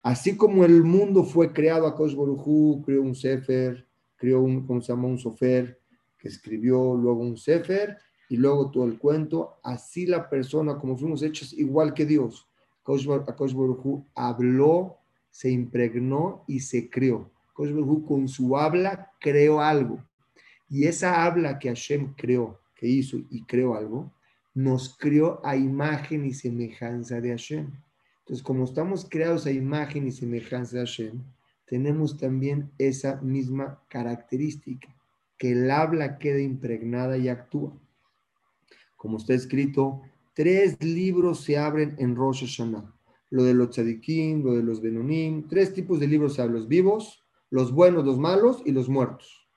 Así como el mundo fue creado, a Borujú creó un Sefer, creó un, ¿cómo se llama? Un Sofer, que escribió luego un Sefer y luego todo el cuento. Así la persona, como fuimos hechos igual que Dios. Akosh Borujú habló, se impregnó y se creó. Akosh con su habla creó algo. Y esa habla que Hashem creó, que hizo y creó algo, nos creó a imagen y semejanza de Hashem. Entonces, como estamos creados a imagen y semejanza de Hashem, tenemos también esa misma característica, que el habla queda impregnada y actúa. Como está escrito, tres libros se abren en Rosh Hashanah. Lo de los tzadikim, lo de los benonim, tres tipos de libros se abren, los vivos, los buenos, los malos y los muertos.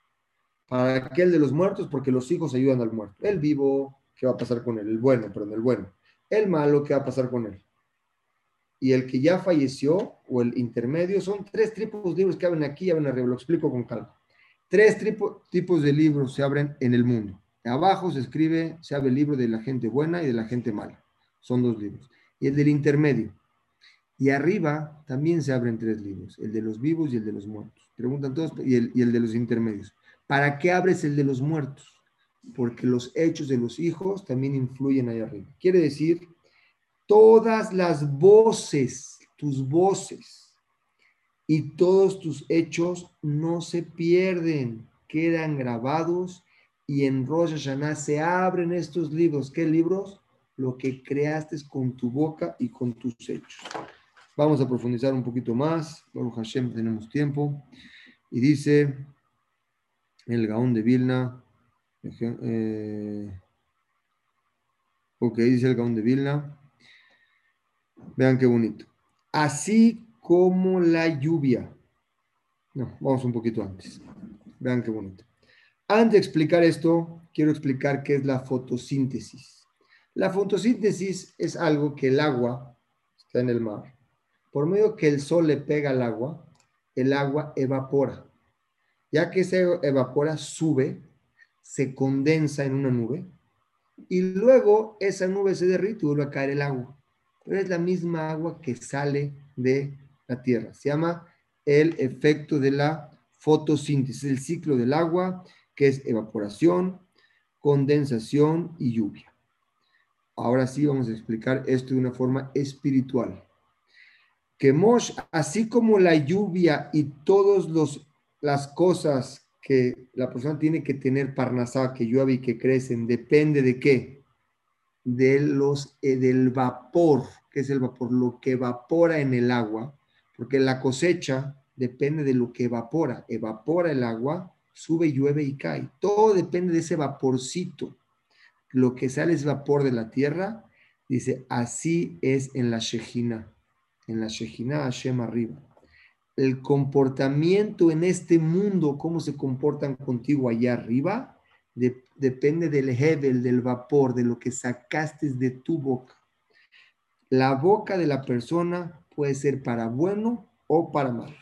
Para aquel de los muertos, porque los hijos ayudan al muerto. El vivo, ¿qué va a pasar con él? El bueno, perdón, el bueno. El malo, ¿qué va a pasar con él? y el que ya falleció o el intermedio, son tres tipos de libros que abren aquí y abren arriba, lo explico con calma. Tres tipos de libros se abren en el mundo. Abajo se escribe, se abre el libro de la gente buena y de la gente mala. Son dos libros. Y el del intermedio. Y arriba también se abren tres libros, el de los vivos y el de los muertos. Preguntan todos, y el, y el de los intermedios. ¿Para qué abres el de los muertos? Porque los hechos de los hijos también influyen ahí arriba. Quiere decir todas las voces, tus voces y todos tus hechos no se pierden, quedan grabados y en Rosh Hashanah se abren estos libros. ¿Qué libros? Lo que creaste con tu boca y con tus hechos. Vamos a profundizar un poquito más. Baruch Hashem, tenemos tiempo. Y dice el Gaón de Vilna. Eh, ok, dice el Gaón de Vilna. Vean qué bonito. Así como la lluvia. No, vamos un poquito antes. Vean qué bonito. Antes de explicar esto, quiero explicar qué es la fotosíntesis. La fotosíntesis es algo que el agua está en el mar. Por medio que el sol le pega al agua, el agua evapora. Ya que se evapora, sube, se condensa en una nube y luego esa nube se derrite y vuelve a caer el agua pero es la misma agua que sale de la tierra. Se llama el efecto de la fotosíntesis, el ciclo del agua, que es evaporación, condensación y lluvia. Ahora sí vamos a explicar esto de una forma espiritual. Que Mosh, así como la lluvia y todas las cosas que la persona tiene que tener parnasá, que llueve y que crecen, depende de qué? de los, eh, del vapor, que es el vapor, lo que evapora en el agua, porque la cosecha depende de lo que evapora. Evapora el agua, sube, llueve y cae. Todo depende de ese vaporcito. Lo que sale es vapor de la tierra. Dice, así es en la Shejina. En la Shejina Hashem arriba. El comportamiento en este mundo, cómo se comportan contigo allá arriba, depende del hebel, del vapor, de lo que sacaste de tu boca. La boca de la persona puede ser para bueno o para mal.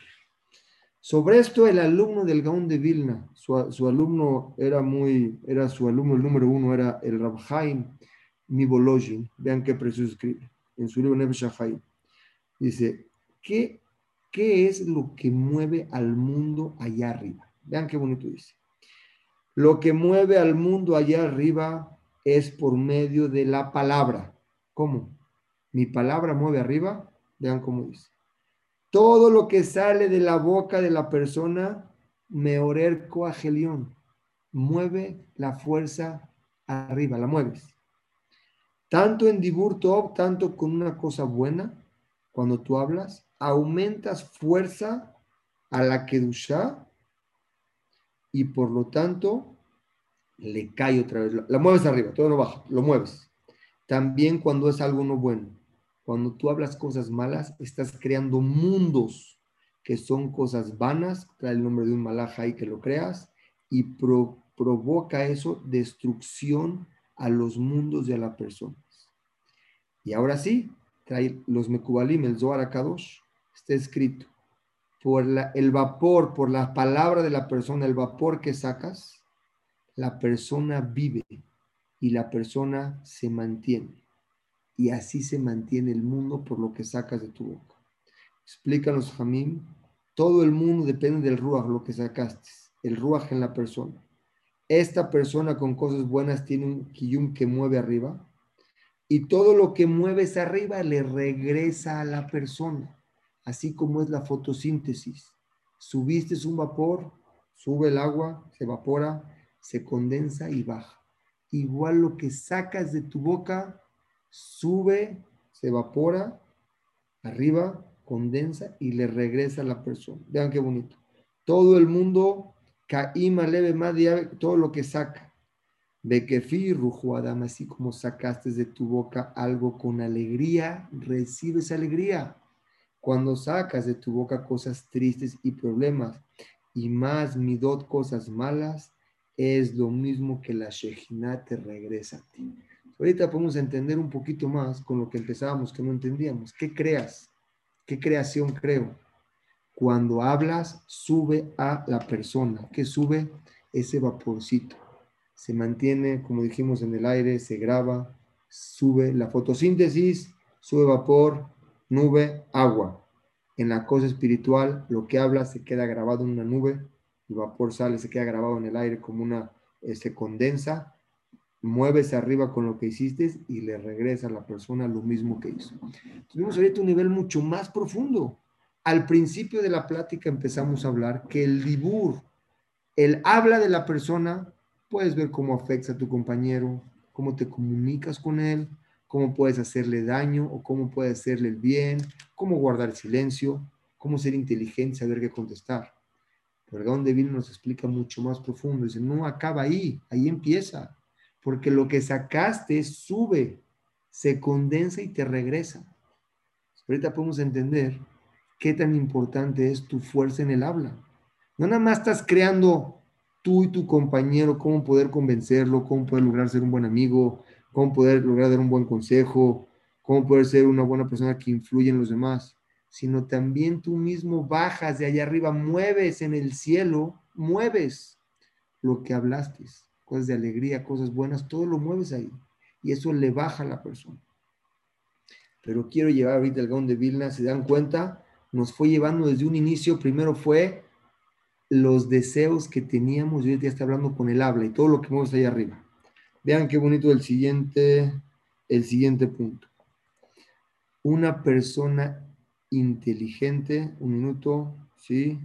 Sobre esto, el alumno del Gaón de Vilna, su, alumno era muy, era su alumno, el número uno era el Rabhaim Mibolojin. Vean qué precioso escribe en su libro Neve Dice, ¿qué, ¿qué es lo que mueve al mundo allá arriba? Vean qué bonito dice. Lo que mueve al mundo allá arriba es por medio de la palabra. ¿Cómo? Mi palabra mueve arriba. Vean cómo dice. Todo lo que sale de la boca de la persona, meorer coagelión, mueve la fuerza arriba, la mueves. Tanto en Dibur tanto con una cosa buena, cuando tú hablas, aumentas fuerza a la Kedushá y por lo tanto le cae otra vez. La mueves arriba, todo no baja, lo mueves. También cuando es algo no bueno. Cuando tú hablas cosas malas, estás creando mundos que son cosas vanas, trae el nombre de un malaja ahí que lo creas, y provoca eso destrucción a los mundos de las personas. Y ahora sí, trae los Mekubalim, el Zohar Kadosh, está escrito, por el vapor, por la palabra de la persona, el vapor que sacas, la persona vive y la persona se mantiene. Y así se mantiene el mundo por lo que sacas de tu boca. Explícanos, Jamín. Todo el mundo depende del ruaj, lo que sacaste, el ruaj en la persona. Esta persona con cosas buenas tiene un kiyum que mueve arriba y todo lo que mueves arriba le regresa a la persona, así como es la fotosíntesis. Subiste un vapor, sube el agua, se evapora, se condensa y baja. Igual lo que sacas de tu boca, sube, se evapora, arriba, condensa y le regresa a la persona. Vean qué bonito. Todo el mundo, caíma leve más todo lo que saca. De que Adam, así como sacaste de tu boca algo con alegría, recibes alegría. Cuando sacas de tu boca cosas tristes y problemas, y más midot, cosas malas, es lo mismo que la Shejina te regresa a ti. Ahorita podemos entender un poquito más con lo que empezábamos, que no entendíamos. ¿Qué creas? ¿Qué creación creo? Cuando hablas, sube a la persona. ¿Qué sube? Ese vaporcito. Se mantiene, como dijimos, en el aire, se graba, sube la fotosíntesis, sube vapor, nube, agua. En la cosa espiritual, lo que habla se queda grabado en una nube, el vapor sale, se queda grabado en el aire como una, se condensa, mueves arriba con lo que hiciste y le regresa a la persona lo mismo que hizo. Tuvimos ahorita un nivel mucho más profundo. Al principio de la plática empezamos a hablar que el dibur, el habla de la persona, puedes ver cómo afecta a tu compañero, cómo te comunicas con él, cómo puedes hacerle daño o cómo puedes hacerle el bien, cómo guardar silencio, cómo ser inteligente, saber qué contestar. Pero donde vino nos explica mucho más profundo. Dice, no acaba ahí, ahí empieza. Porque lo que sacaste sube, se condensa y te regresa. Ahorita podemos entender qué tan importante es tu fuerza en el habla. No nada más estás creando tú y tu compañero cómo poder convencerlo, cómo poder lograr ser un buen amigo, cómo poder lograr dar un buen consejo, cómo poder ser una buena persona que influye en los demás, sino también tú mismo bajas de allá arriba, mueves en el cielo, mueves lo que hablaste, cosas de alegría, cosas buenas, todo lo mueves ahí. Y eso le baja a la persona. Pero quiero llevar ahorita el gaón de Vilna, se dan cuenta, nos fue llevando desde un inicio, primero fue los deseos que teníamos, y ya está hablando con el habla y todo lo que vemos ahí arriba. Vean qué bonito el siguiente, el siguiente punto. Una persona inteligente, un minuto, ¿sí?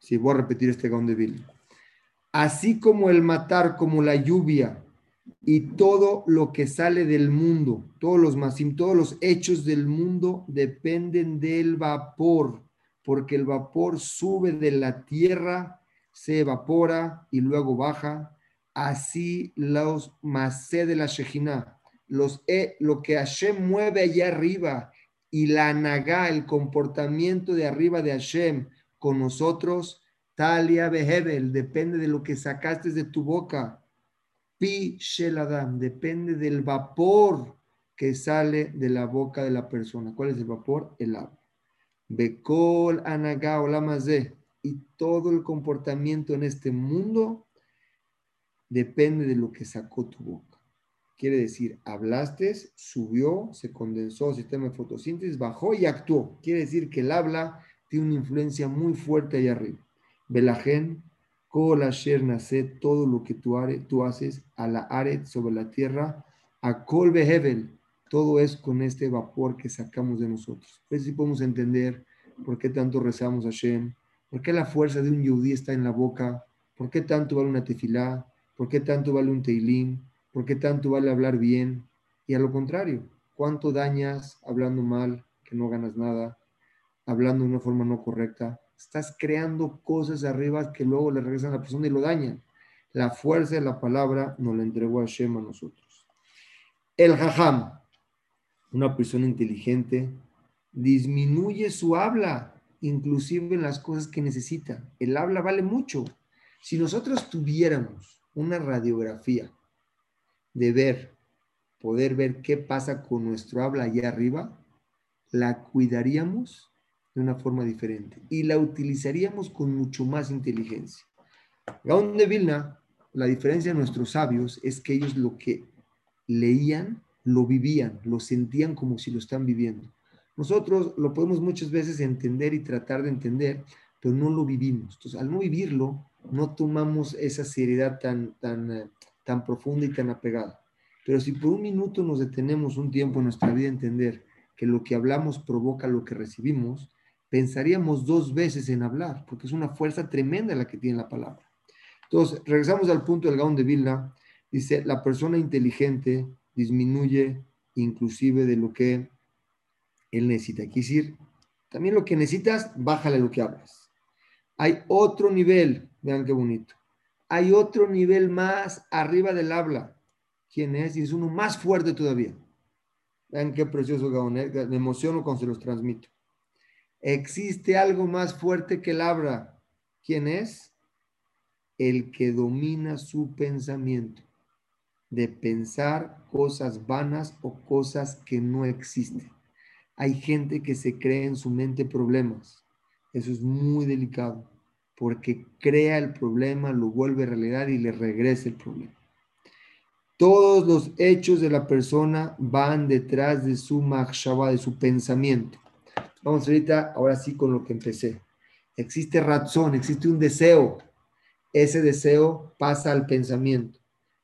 Sí, voy a repetir este gaón de Bill. Así como el matar, como la lluvia y todo lo que sale del mundo, todos los todos los hechos del mundo dependen del vapor, porque el vapor sube de la tierra, se evapora y luego baja. Así los masé de la Shejina, los, lo que Hashem mueve allá arriba y la naga, el comportamiento de arriba de Hashem con nosotros, talia behebel, depende de lo que sacaste de tu boca. Pi sheladam, depende del vapor que sale de la boca de la persona. ¿Cuál es el vapor? El agua. Bekol anaga olamazé. Y todo el comportamiento en este mundo depende de lo que sacó tu boca. Quiere decir, hablaste, subió, se condensó, sistema de fotosíntesis, bajó y actuó. Quiere decir que el habla tiene una influencia muy fuerte ahí arriba. Belajen, Kol Asher nace todo lo que tú, haces a la aret sobre la tierra, a Kol Behevel, todo es con este vapor que sacamos de nosotros. Pues si podemos entender por qué tanto rezamos a Shem, por qué la fuerza de un yudí está en la boca, por qué tanto vale una tefilá, por qué tanto vale un teilín, por qué tanto vale hablar bien, y a lo contrario, cuánto dañas hablando mal, que no ganas nada, hablando de una forma no correcta. Estás creando cosas arriba que luego le regresan a la persona y lo dañan. La fuerza de la palabra nos la entregó a Shem a nosotros. El jajam, una persona inteligente disminuye su habla, inclusive en las cosas que necesita. El habla vale mucho. Si nosotros tuviéramos una radiografía de ver, poder ver qué pasa con nuestro habla allá arriba, la cuidaríamos de una forma diferente y la utilizaríamos con mucho más inteligencia. Gaón de Vilna, la diferencia de nuestros sabios es que ellos lo que leían lo vivían, lo sentían como si lo están viviendo. Nosotros lo podemos muchas veces entender y tratar de entender, pero no lo vivimos. Entonces, al no vivirlo, no tomamos esa seriedad tan, tan, eh, tan profunda y tan apegada. Pero si por un minuto nos detenemos un tiempo en nuestra vida a entender que lo que hablamos provoca lo que recibimos, pensaríamos dos veces en hablar, porque es una fuerza tremenda la que tiene la palabra. Entonces, regresamos al punto del Gaón de Vilna. Dice, la persona inteligente disminuye inclusive de lo que él necesita. Quiere decir, también lo que necesitas, bájale lo que hablas. Hay otro nivel, vean qué bonito. Hay otro nivel más arriba del habla. ¿Quién es? Y es uno más fuerte todavía. Vean qué precioso Gaón. ¿eh? Me emociono cuando se los transmito. Existe algo más fuerte que el habla. ¿Quién es? El que domina su pensamiento de pensar cosas vanas o cosas que no existen. Hay gente que se cree en su mente problemas. Eso es muy delicado, porque crea el problema, lo vuelve realidad y le regresa el problema. Todos los hechos de la persona van detrás de su machshava, de su pensamiento. Vamos ahorita, ahora sí, con lo que empecé. Existe razón, existe un deseo. Ese deseo pasa al pensamiento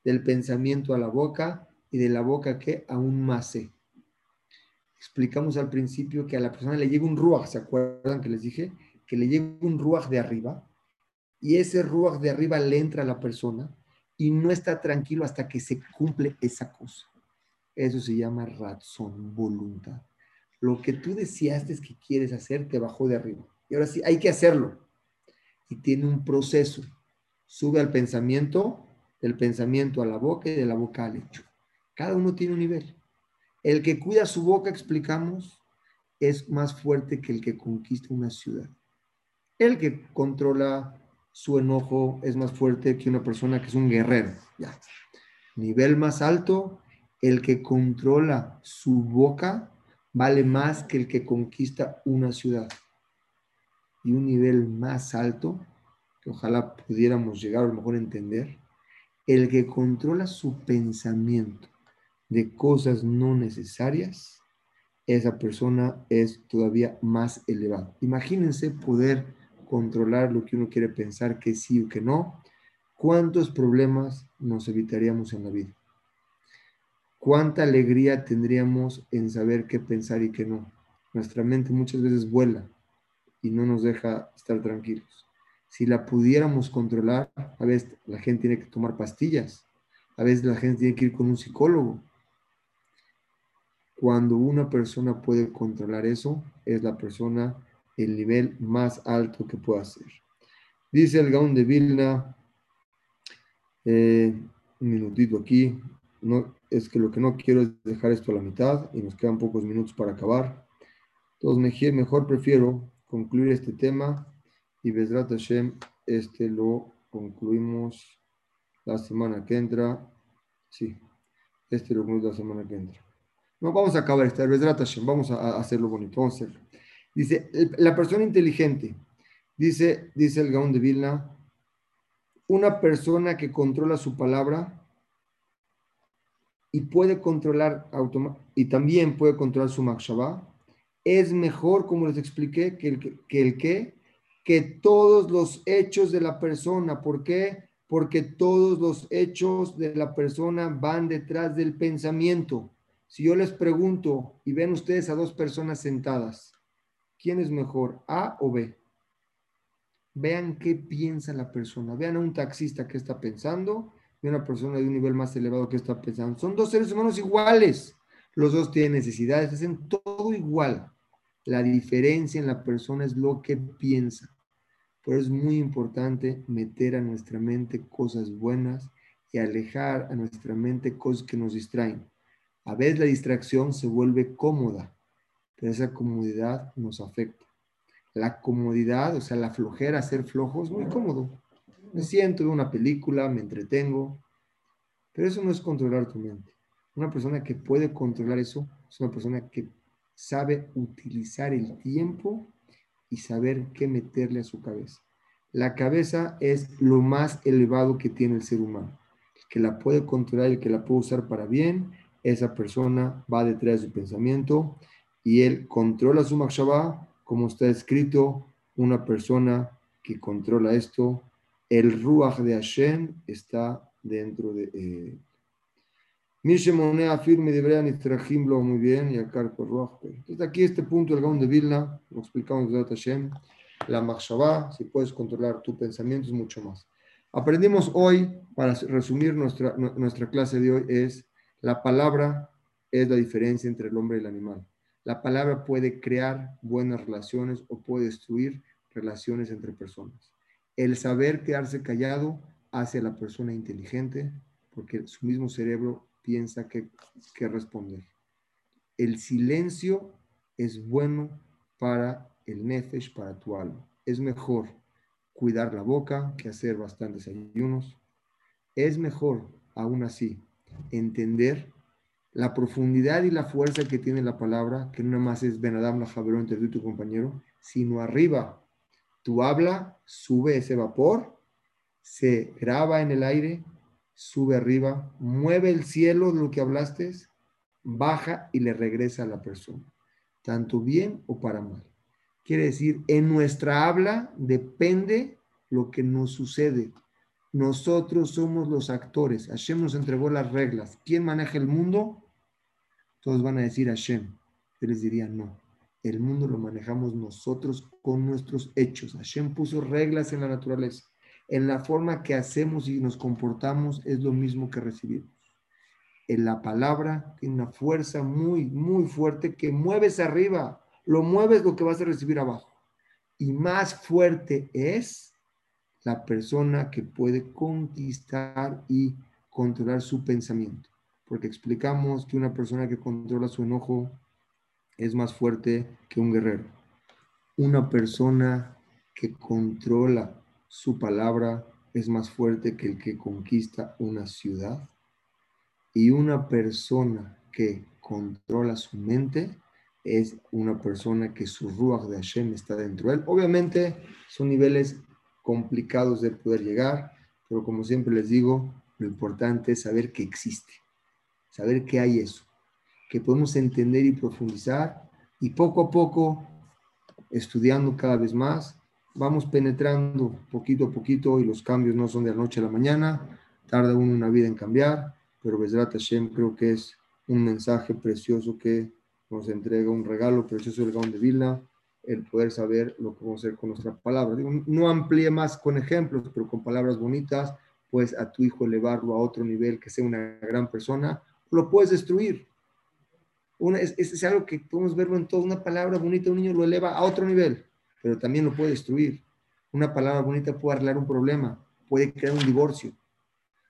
del pensamiento a la boca y de la boca que a un. Explicamos al principio que a la persona le llega un ruach, ¿se acuerdan que les dije? Que le llega un ruach de arriba y ese ruach de arriba le entra a la persona y no está tranquilo hasta que se cumple esa cosa. Eso se llama razón, voluntad. Lo que tú deseaste es que quieres hacer te bajó de arriba. Y ahora sí, hay que hacerlo. Y tiene un proceso. Sube al pensamiento, del pensamiento a la boca y de la boca al hecho. Cada uno tiene un nivel. El que cuida su boca, explicamos, es más fuerte que el que conquista una ciudad. El que controla su enojo es más fuerte que una persona que es un guerrero. Ya. Nivel más alto, el que controla su boca vale más que el que conquista una ciudad. Y un nivel más alto, que ojalá pudiéramos llegar a lo mejor a entender, el que controla su pensamiento de cosas no necesarias, esa persona es todavía más elevada. Imagínense poder controlar lo que uno quiere pensar que sí o que no. ¿Cuántos problemas nos evitaríamos en la vida? ¿Cuánta alegría tendríamos en saber qué pensar y qué no? Nuestra mente muchas veces vuela y no nos deja estar tranquilos. Si la pudiéramos controlar, a veces la gente tiene que tomar pastillas, a veces la gente tiene que ir con un psicólogo. Cuando una persona puede controlar eso, es la persona el nivel más alto que puede hacer. Dice el Gaón de Vilna, eh, un minutito aquí, no, es que lo que no quiero es dejar esto a la mitad y nos quedan pocos minutos para acabar. Entonces, mejor prefiero concluir este tema y Besrat Hashem, este lo concluimos la semana que entra. Sí, este lo concluimos la semana que entra. No, vamos a acabar este, Besrat Hashem, vamos a, hacerlo bonito, vamos a hacerlo. Dice, la persona inteligente, dice, dice el Gaón de Vilna, una persona que controla su palabra y puede controlar y también puede controlar su makshaba, es mejor, como les expliqué, que el que, que el que que todos los hechos de la persona, ¿por qué? Porque todos los hechos de la persona van detrás del pensamiento. Si yo les pregunto y ven ustedes a dos personas sentadas, ¿quién es mejor, A o B? Vean qué piensa la persona. Vean a un taxista que está pensando y una persona de un nivel más elevado que está pensando. Son dos seres humanos iguales. Los dos tienen necesidades, hacen todo igual. La diferencia en la persona es lo que piensa. Por eso es muy importante meter a nuestra mente cosas buenas y alejar a nuestra mente cosas que nos distraen. A veces la distracción se vuelve cómoda, pero esa comodidad nos afecta. La comodidad, o sea, la flojera, ser flojo, es muy cómodo. Me siento, veo una película, me entretengo, pero eso no es controlar tu mente. Una persona que puede controlar eso es una persona que sabe utilizar el tiempo y saber qué meterle a su cabeza. La cabeza es lo más elevado que tiene el ser humano. Que la puede controlar, el que la puede usar para bien, esa persona va detrás de su pensamiento y él controla su makshaba, como está escrito, una persona que controla esto, el ruach de Hashem está dentro de él. Monea firme de Brean y muy bien y acá Entonces aquí este punto del Gaon de Vilna, lo explicamos de Hashem, la makshaba, si puedes controlar tu pensamiento es mucho más. Aprendimos hoy, para resumir nuestra, nuestra clase de hoy, es la palabra es la diferencia entre el hombre y el animal. La palabra puede crear buenas relaciones o puede destruir relaciones entre personas. El saber quedarse callado hace a la persona inteligente porque su mismo cerebro piensa que, que responder. El silencio es bueno para el nefesh, para tu alma. Es mejor cuidar la boca que hacer bastantes ayunos. Es mejor, aún así, entender la profundidad y la fuerza que tiene la palabra, que no más es Benadam la Javerón entre tu compañero, sino arriba. Tu habla, sube ese vapor, se graba en el aire, sube arriba, mueve el cielo de lo que hablaste, baja y le regresa a la persona, tanto bien o para mal. Quiere decir, en nuestra habla depende lo que nos sucede, nosotros somos los actores. Hashem nos entregó las reglas. ¿Quién maneja el mundo? Todos van a decir Hashem. Yo les diría no. El mundo lo manejamos nosotros con nuestros hechos. Hashem puso reglas en la naturaleza. En la forma que hacemos y nos comportamos es lo mismo que recibimos. En la palabra tiene una fuerza muy, muy fuerte que mueves arriba. Lo mueves lo que vas a recibir abajo. Y más fuerte es la persona que puede conquistar y controlar su pensamiento. Porque explicamos que una persona que controla su enojo es más fuerte que un guerrero. Una persona que controla su palabra es más fuerte que el que conquista una ciudad. Y una persona que controla su mente es una persona que su ruach de Hashem está dentro de él. Obviamente son niveles complicados de poder llegar, pero como siempre les digo, lo importante es saber que existe, saber que hay eso, que podemos entender y profundizar y poco a poco, estudiando cada vez más, vamos penetrando poquito a poquito y los cambios no son de la noche a la mañana, tarda uno una vida en cambiar, pero Besrat Hashem creo que es un mensaje precioso que nos entrega un regalo precioso del Gaón de Vilna el poder saber lo que vamos a hacer con nuestra palabra. no amplíe más con ejemplos, pero con palabras bonitas, puedes a tu hijo elevarlo a otro nivel, que sea una gran persona, lo puedes destruir. Es, es, algo que podemos verlo en todo. Una palabra bonita, un niño lo eleva a otro nivel, pero también lo puede destruir. Una palabra bonita puede arreglar un problema, puede crear un divorcio.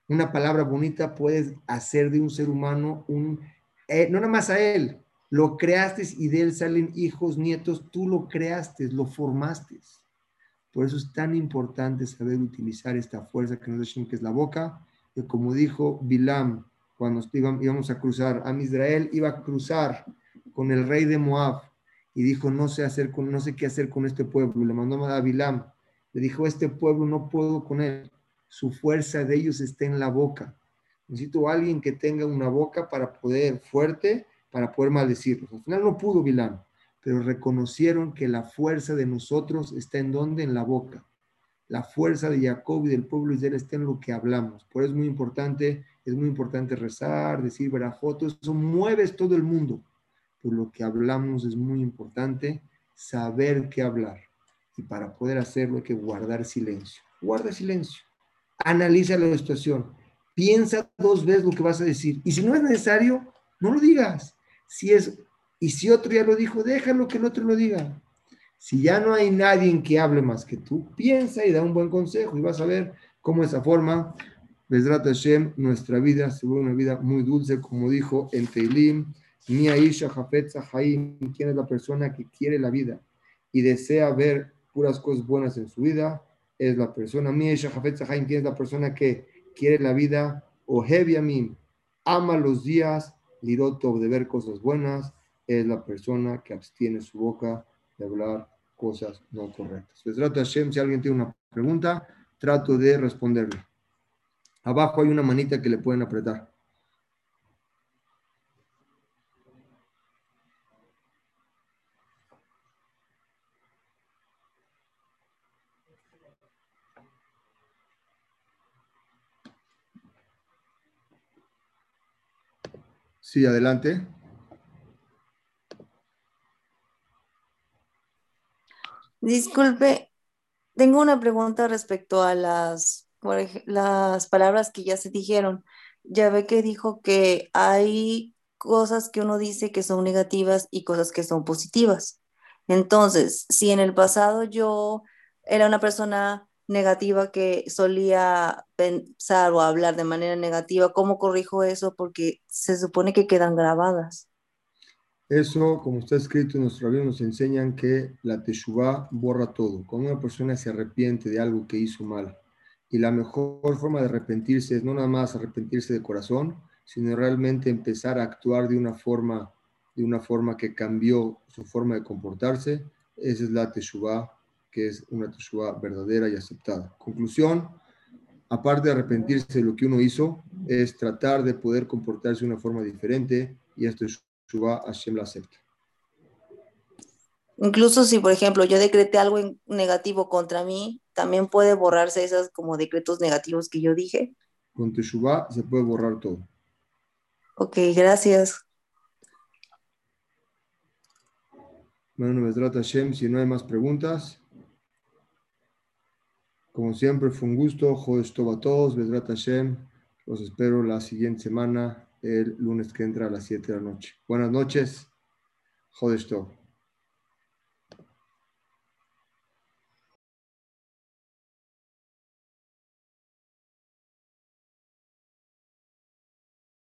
Una palabra bonita puede hacer de un ser humano un, eh, no nada más a él, lo creaste y de él salen hijos, nietos, tú lo creaste, lo formaste. Por eso es tan importante saber utilizar esta fuerza que nos da que es la boca, que como dijo Bilam, cuando íbamos a cruzar, a Israel iba a cruzar con el rey de Moab y dijo, no sé, hacer con, no sé qué hacer con este pueblo. Le mandó a Bilam, le dijo, este pueblo no puedo con él, su fuerza de ellos está en la boca. Necesito a alguien que tenga una boca para poder fuerte para poder maldecirlos. Al final no pudo Bilán. pero reconocieron que la fuerza de nosotros está en donde? En la boca. La fuerza de Jacob y del pueblo de Israel está en lo que hablamos. Por eso es muy importante, es muy importante rezar, decir verajoto, eso mueves todo el mundo. Por lo que hablamos es muy importante saber qué hablar. Y para poder hacerlo hay que guardar silencio. Guarda silencio. Analiza la situación. Piensa dos veces lo que vas a decir. Y si no es necesario, no lo digas. Si es, y si otro ya lo dijo, déjalo que el otro lo diga. Si ya no hay nadie que hable más que tú, piensa y da un buen consejo y vas a ver cómo esa forma, Besrat Hashem, nuestra vida se vuelve una vida muy dulce, como dijo en Teilim, mi Aisha Jafet Zahaim, quien es la persona que quiere la vida y desea ver puras cosas buenas en su vida, es la persona, mi Aisha Jafet Zahaim, quien es la persona que quiere la vida, o Hebiamim, ama los días, Lirotov, de ver cosas buenas, es la persona que abstiene su boca de hablar cosas no correctas. Besrat Hashem, si alguien tiene una pregunta, trato de responderle. Abajo hay una manita que le pueden apretar. Sí, adelante. Disculpe, tengo una pregunta respecto a las, las palabras que ya se dijeron. Ya ve que dijo que hay cosas que uno dice que son negativas y cosas que son positivas. Entonces, si en el pasado yo era una persona negativa que solía pensar o hablar de manera negativa, ¿cómo corrijo eso? Porque se supone que quedan grabadas. Eso, como está escrito en nuestro libro, nos enseñan que la teshuva borra todo. Cuando una persona se arrepiente de algo que hizo mal, y la mejor forma de arrepentirse es no nada más arrepentirse de corazón, sino realmente empezar a actuar de una forma, de una forma que cambió su forma de comportarse, esa es la teshuva, que es una teshuva verdadera y aceptada. Conclusión, aparte de arrepentirse de lo que uno hizo, es tratar de poder comportarse de una forma diferente, y esto es Hashem la acepta. Incluso si, por ejemplo, yo decreté algo negativo contra mí, también puede borrarse esos como decretos negativos que yo dije. Con Teshuvah se puede borrar todo. Ok, gracias. Bueno, Besrat Hashem, si no hay más preguntas. Como siempre, fue un gusto. Jodes a todos. Besrat Hashem. Los espero la siguiente semana el lunes que entra a las 7 de la noche. Buenas noches. Joder,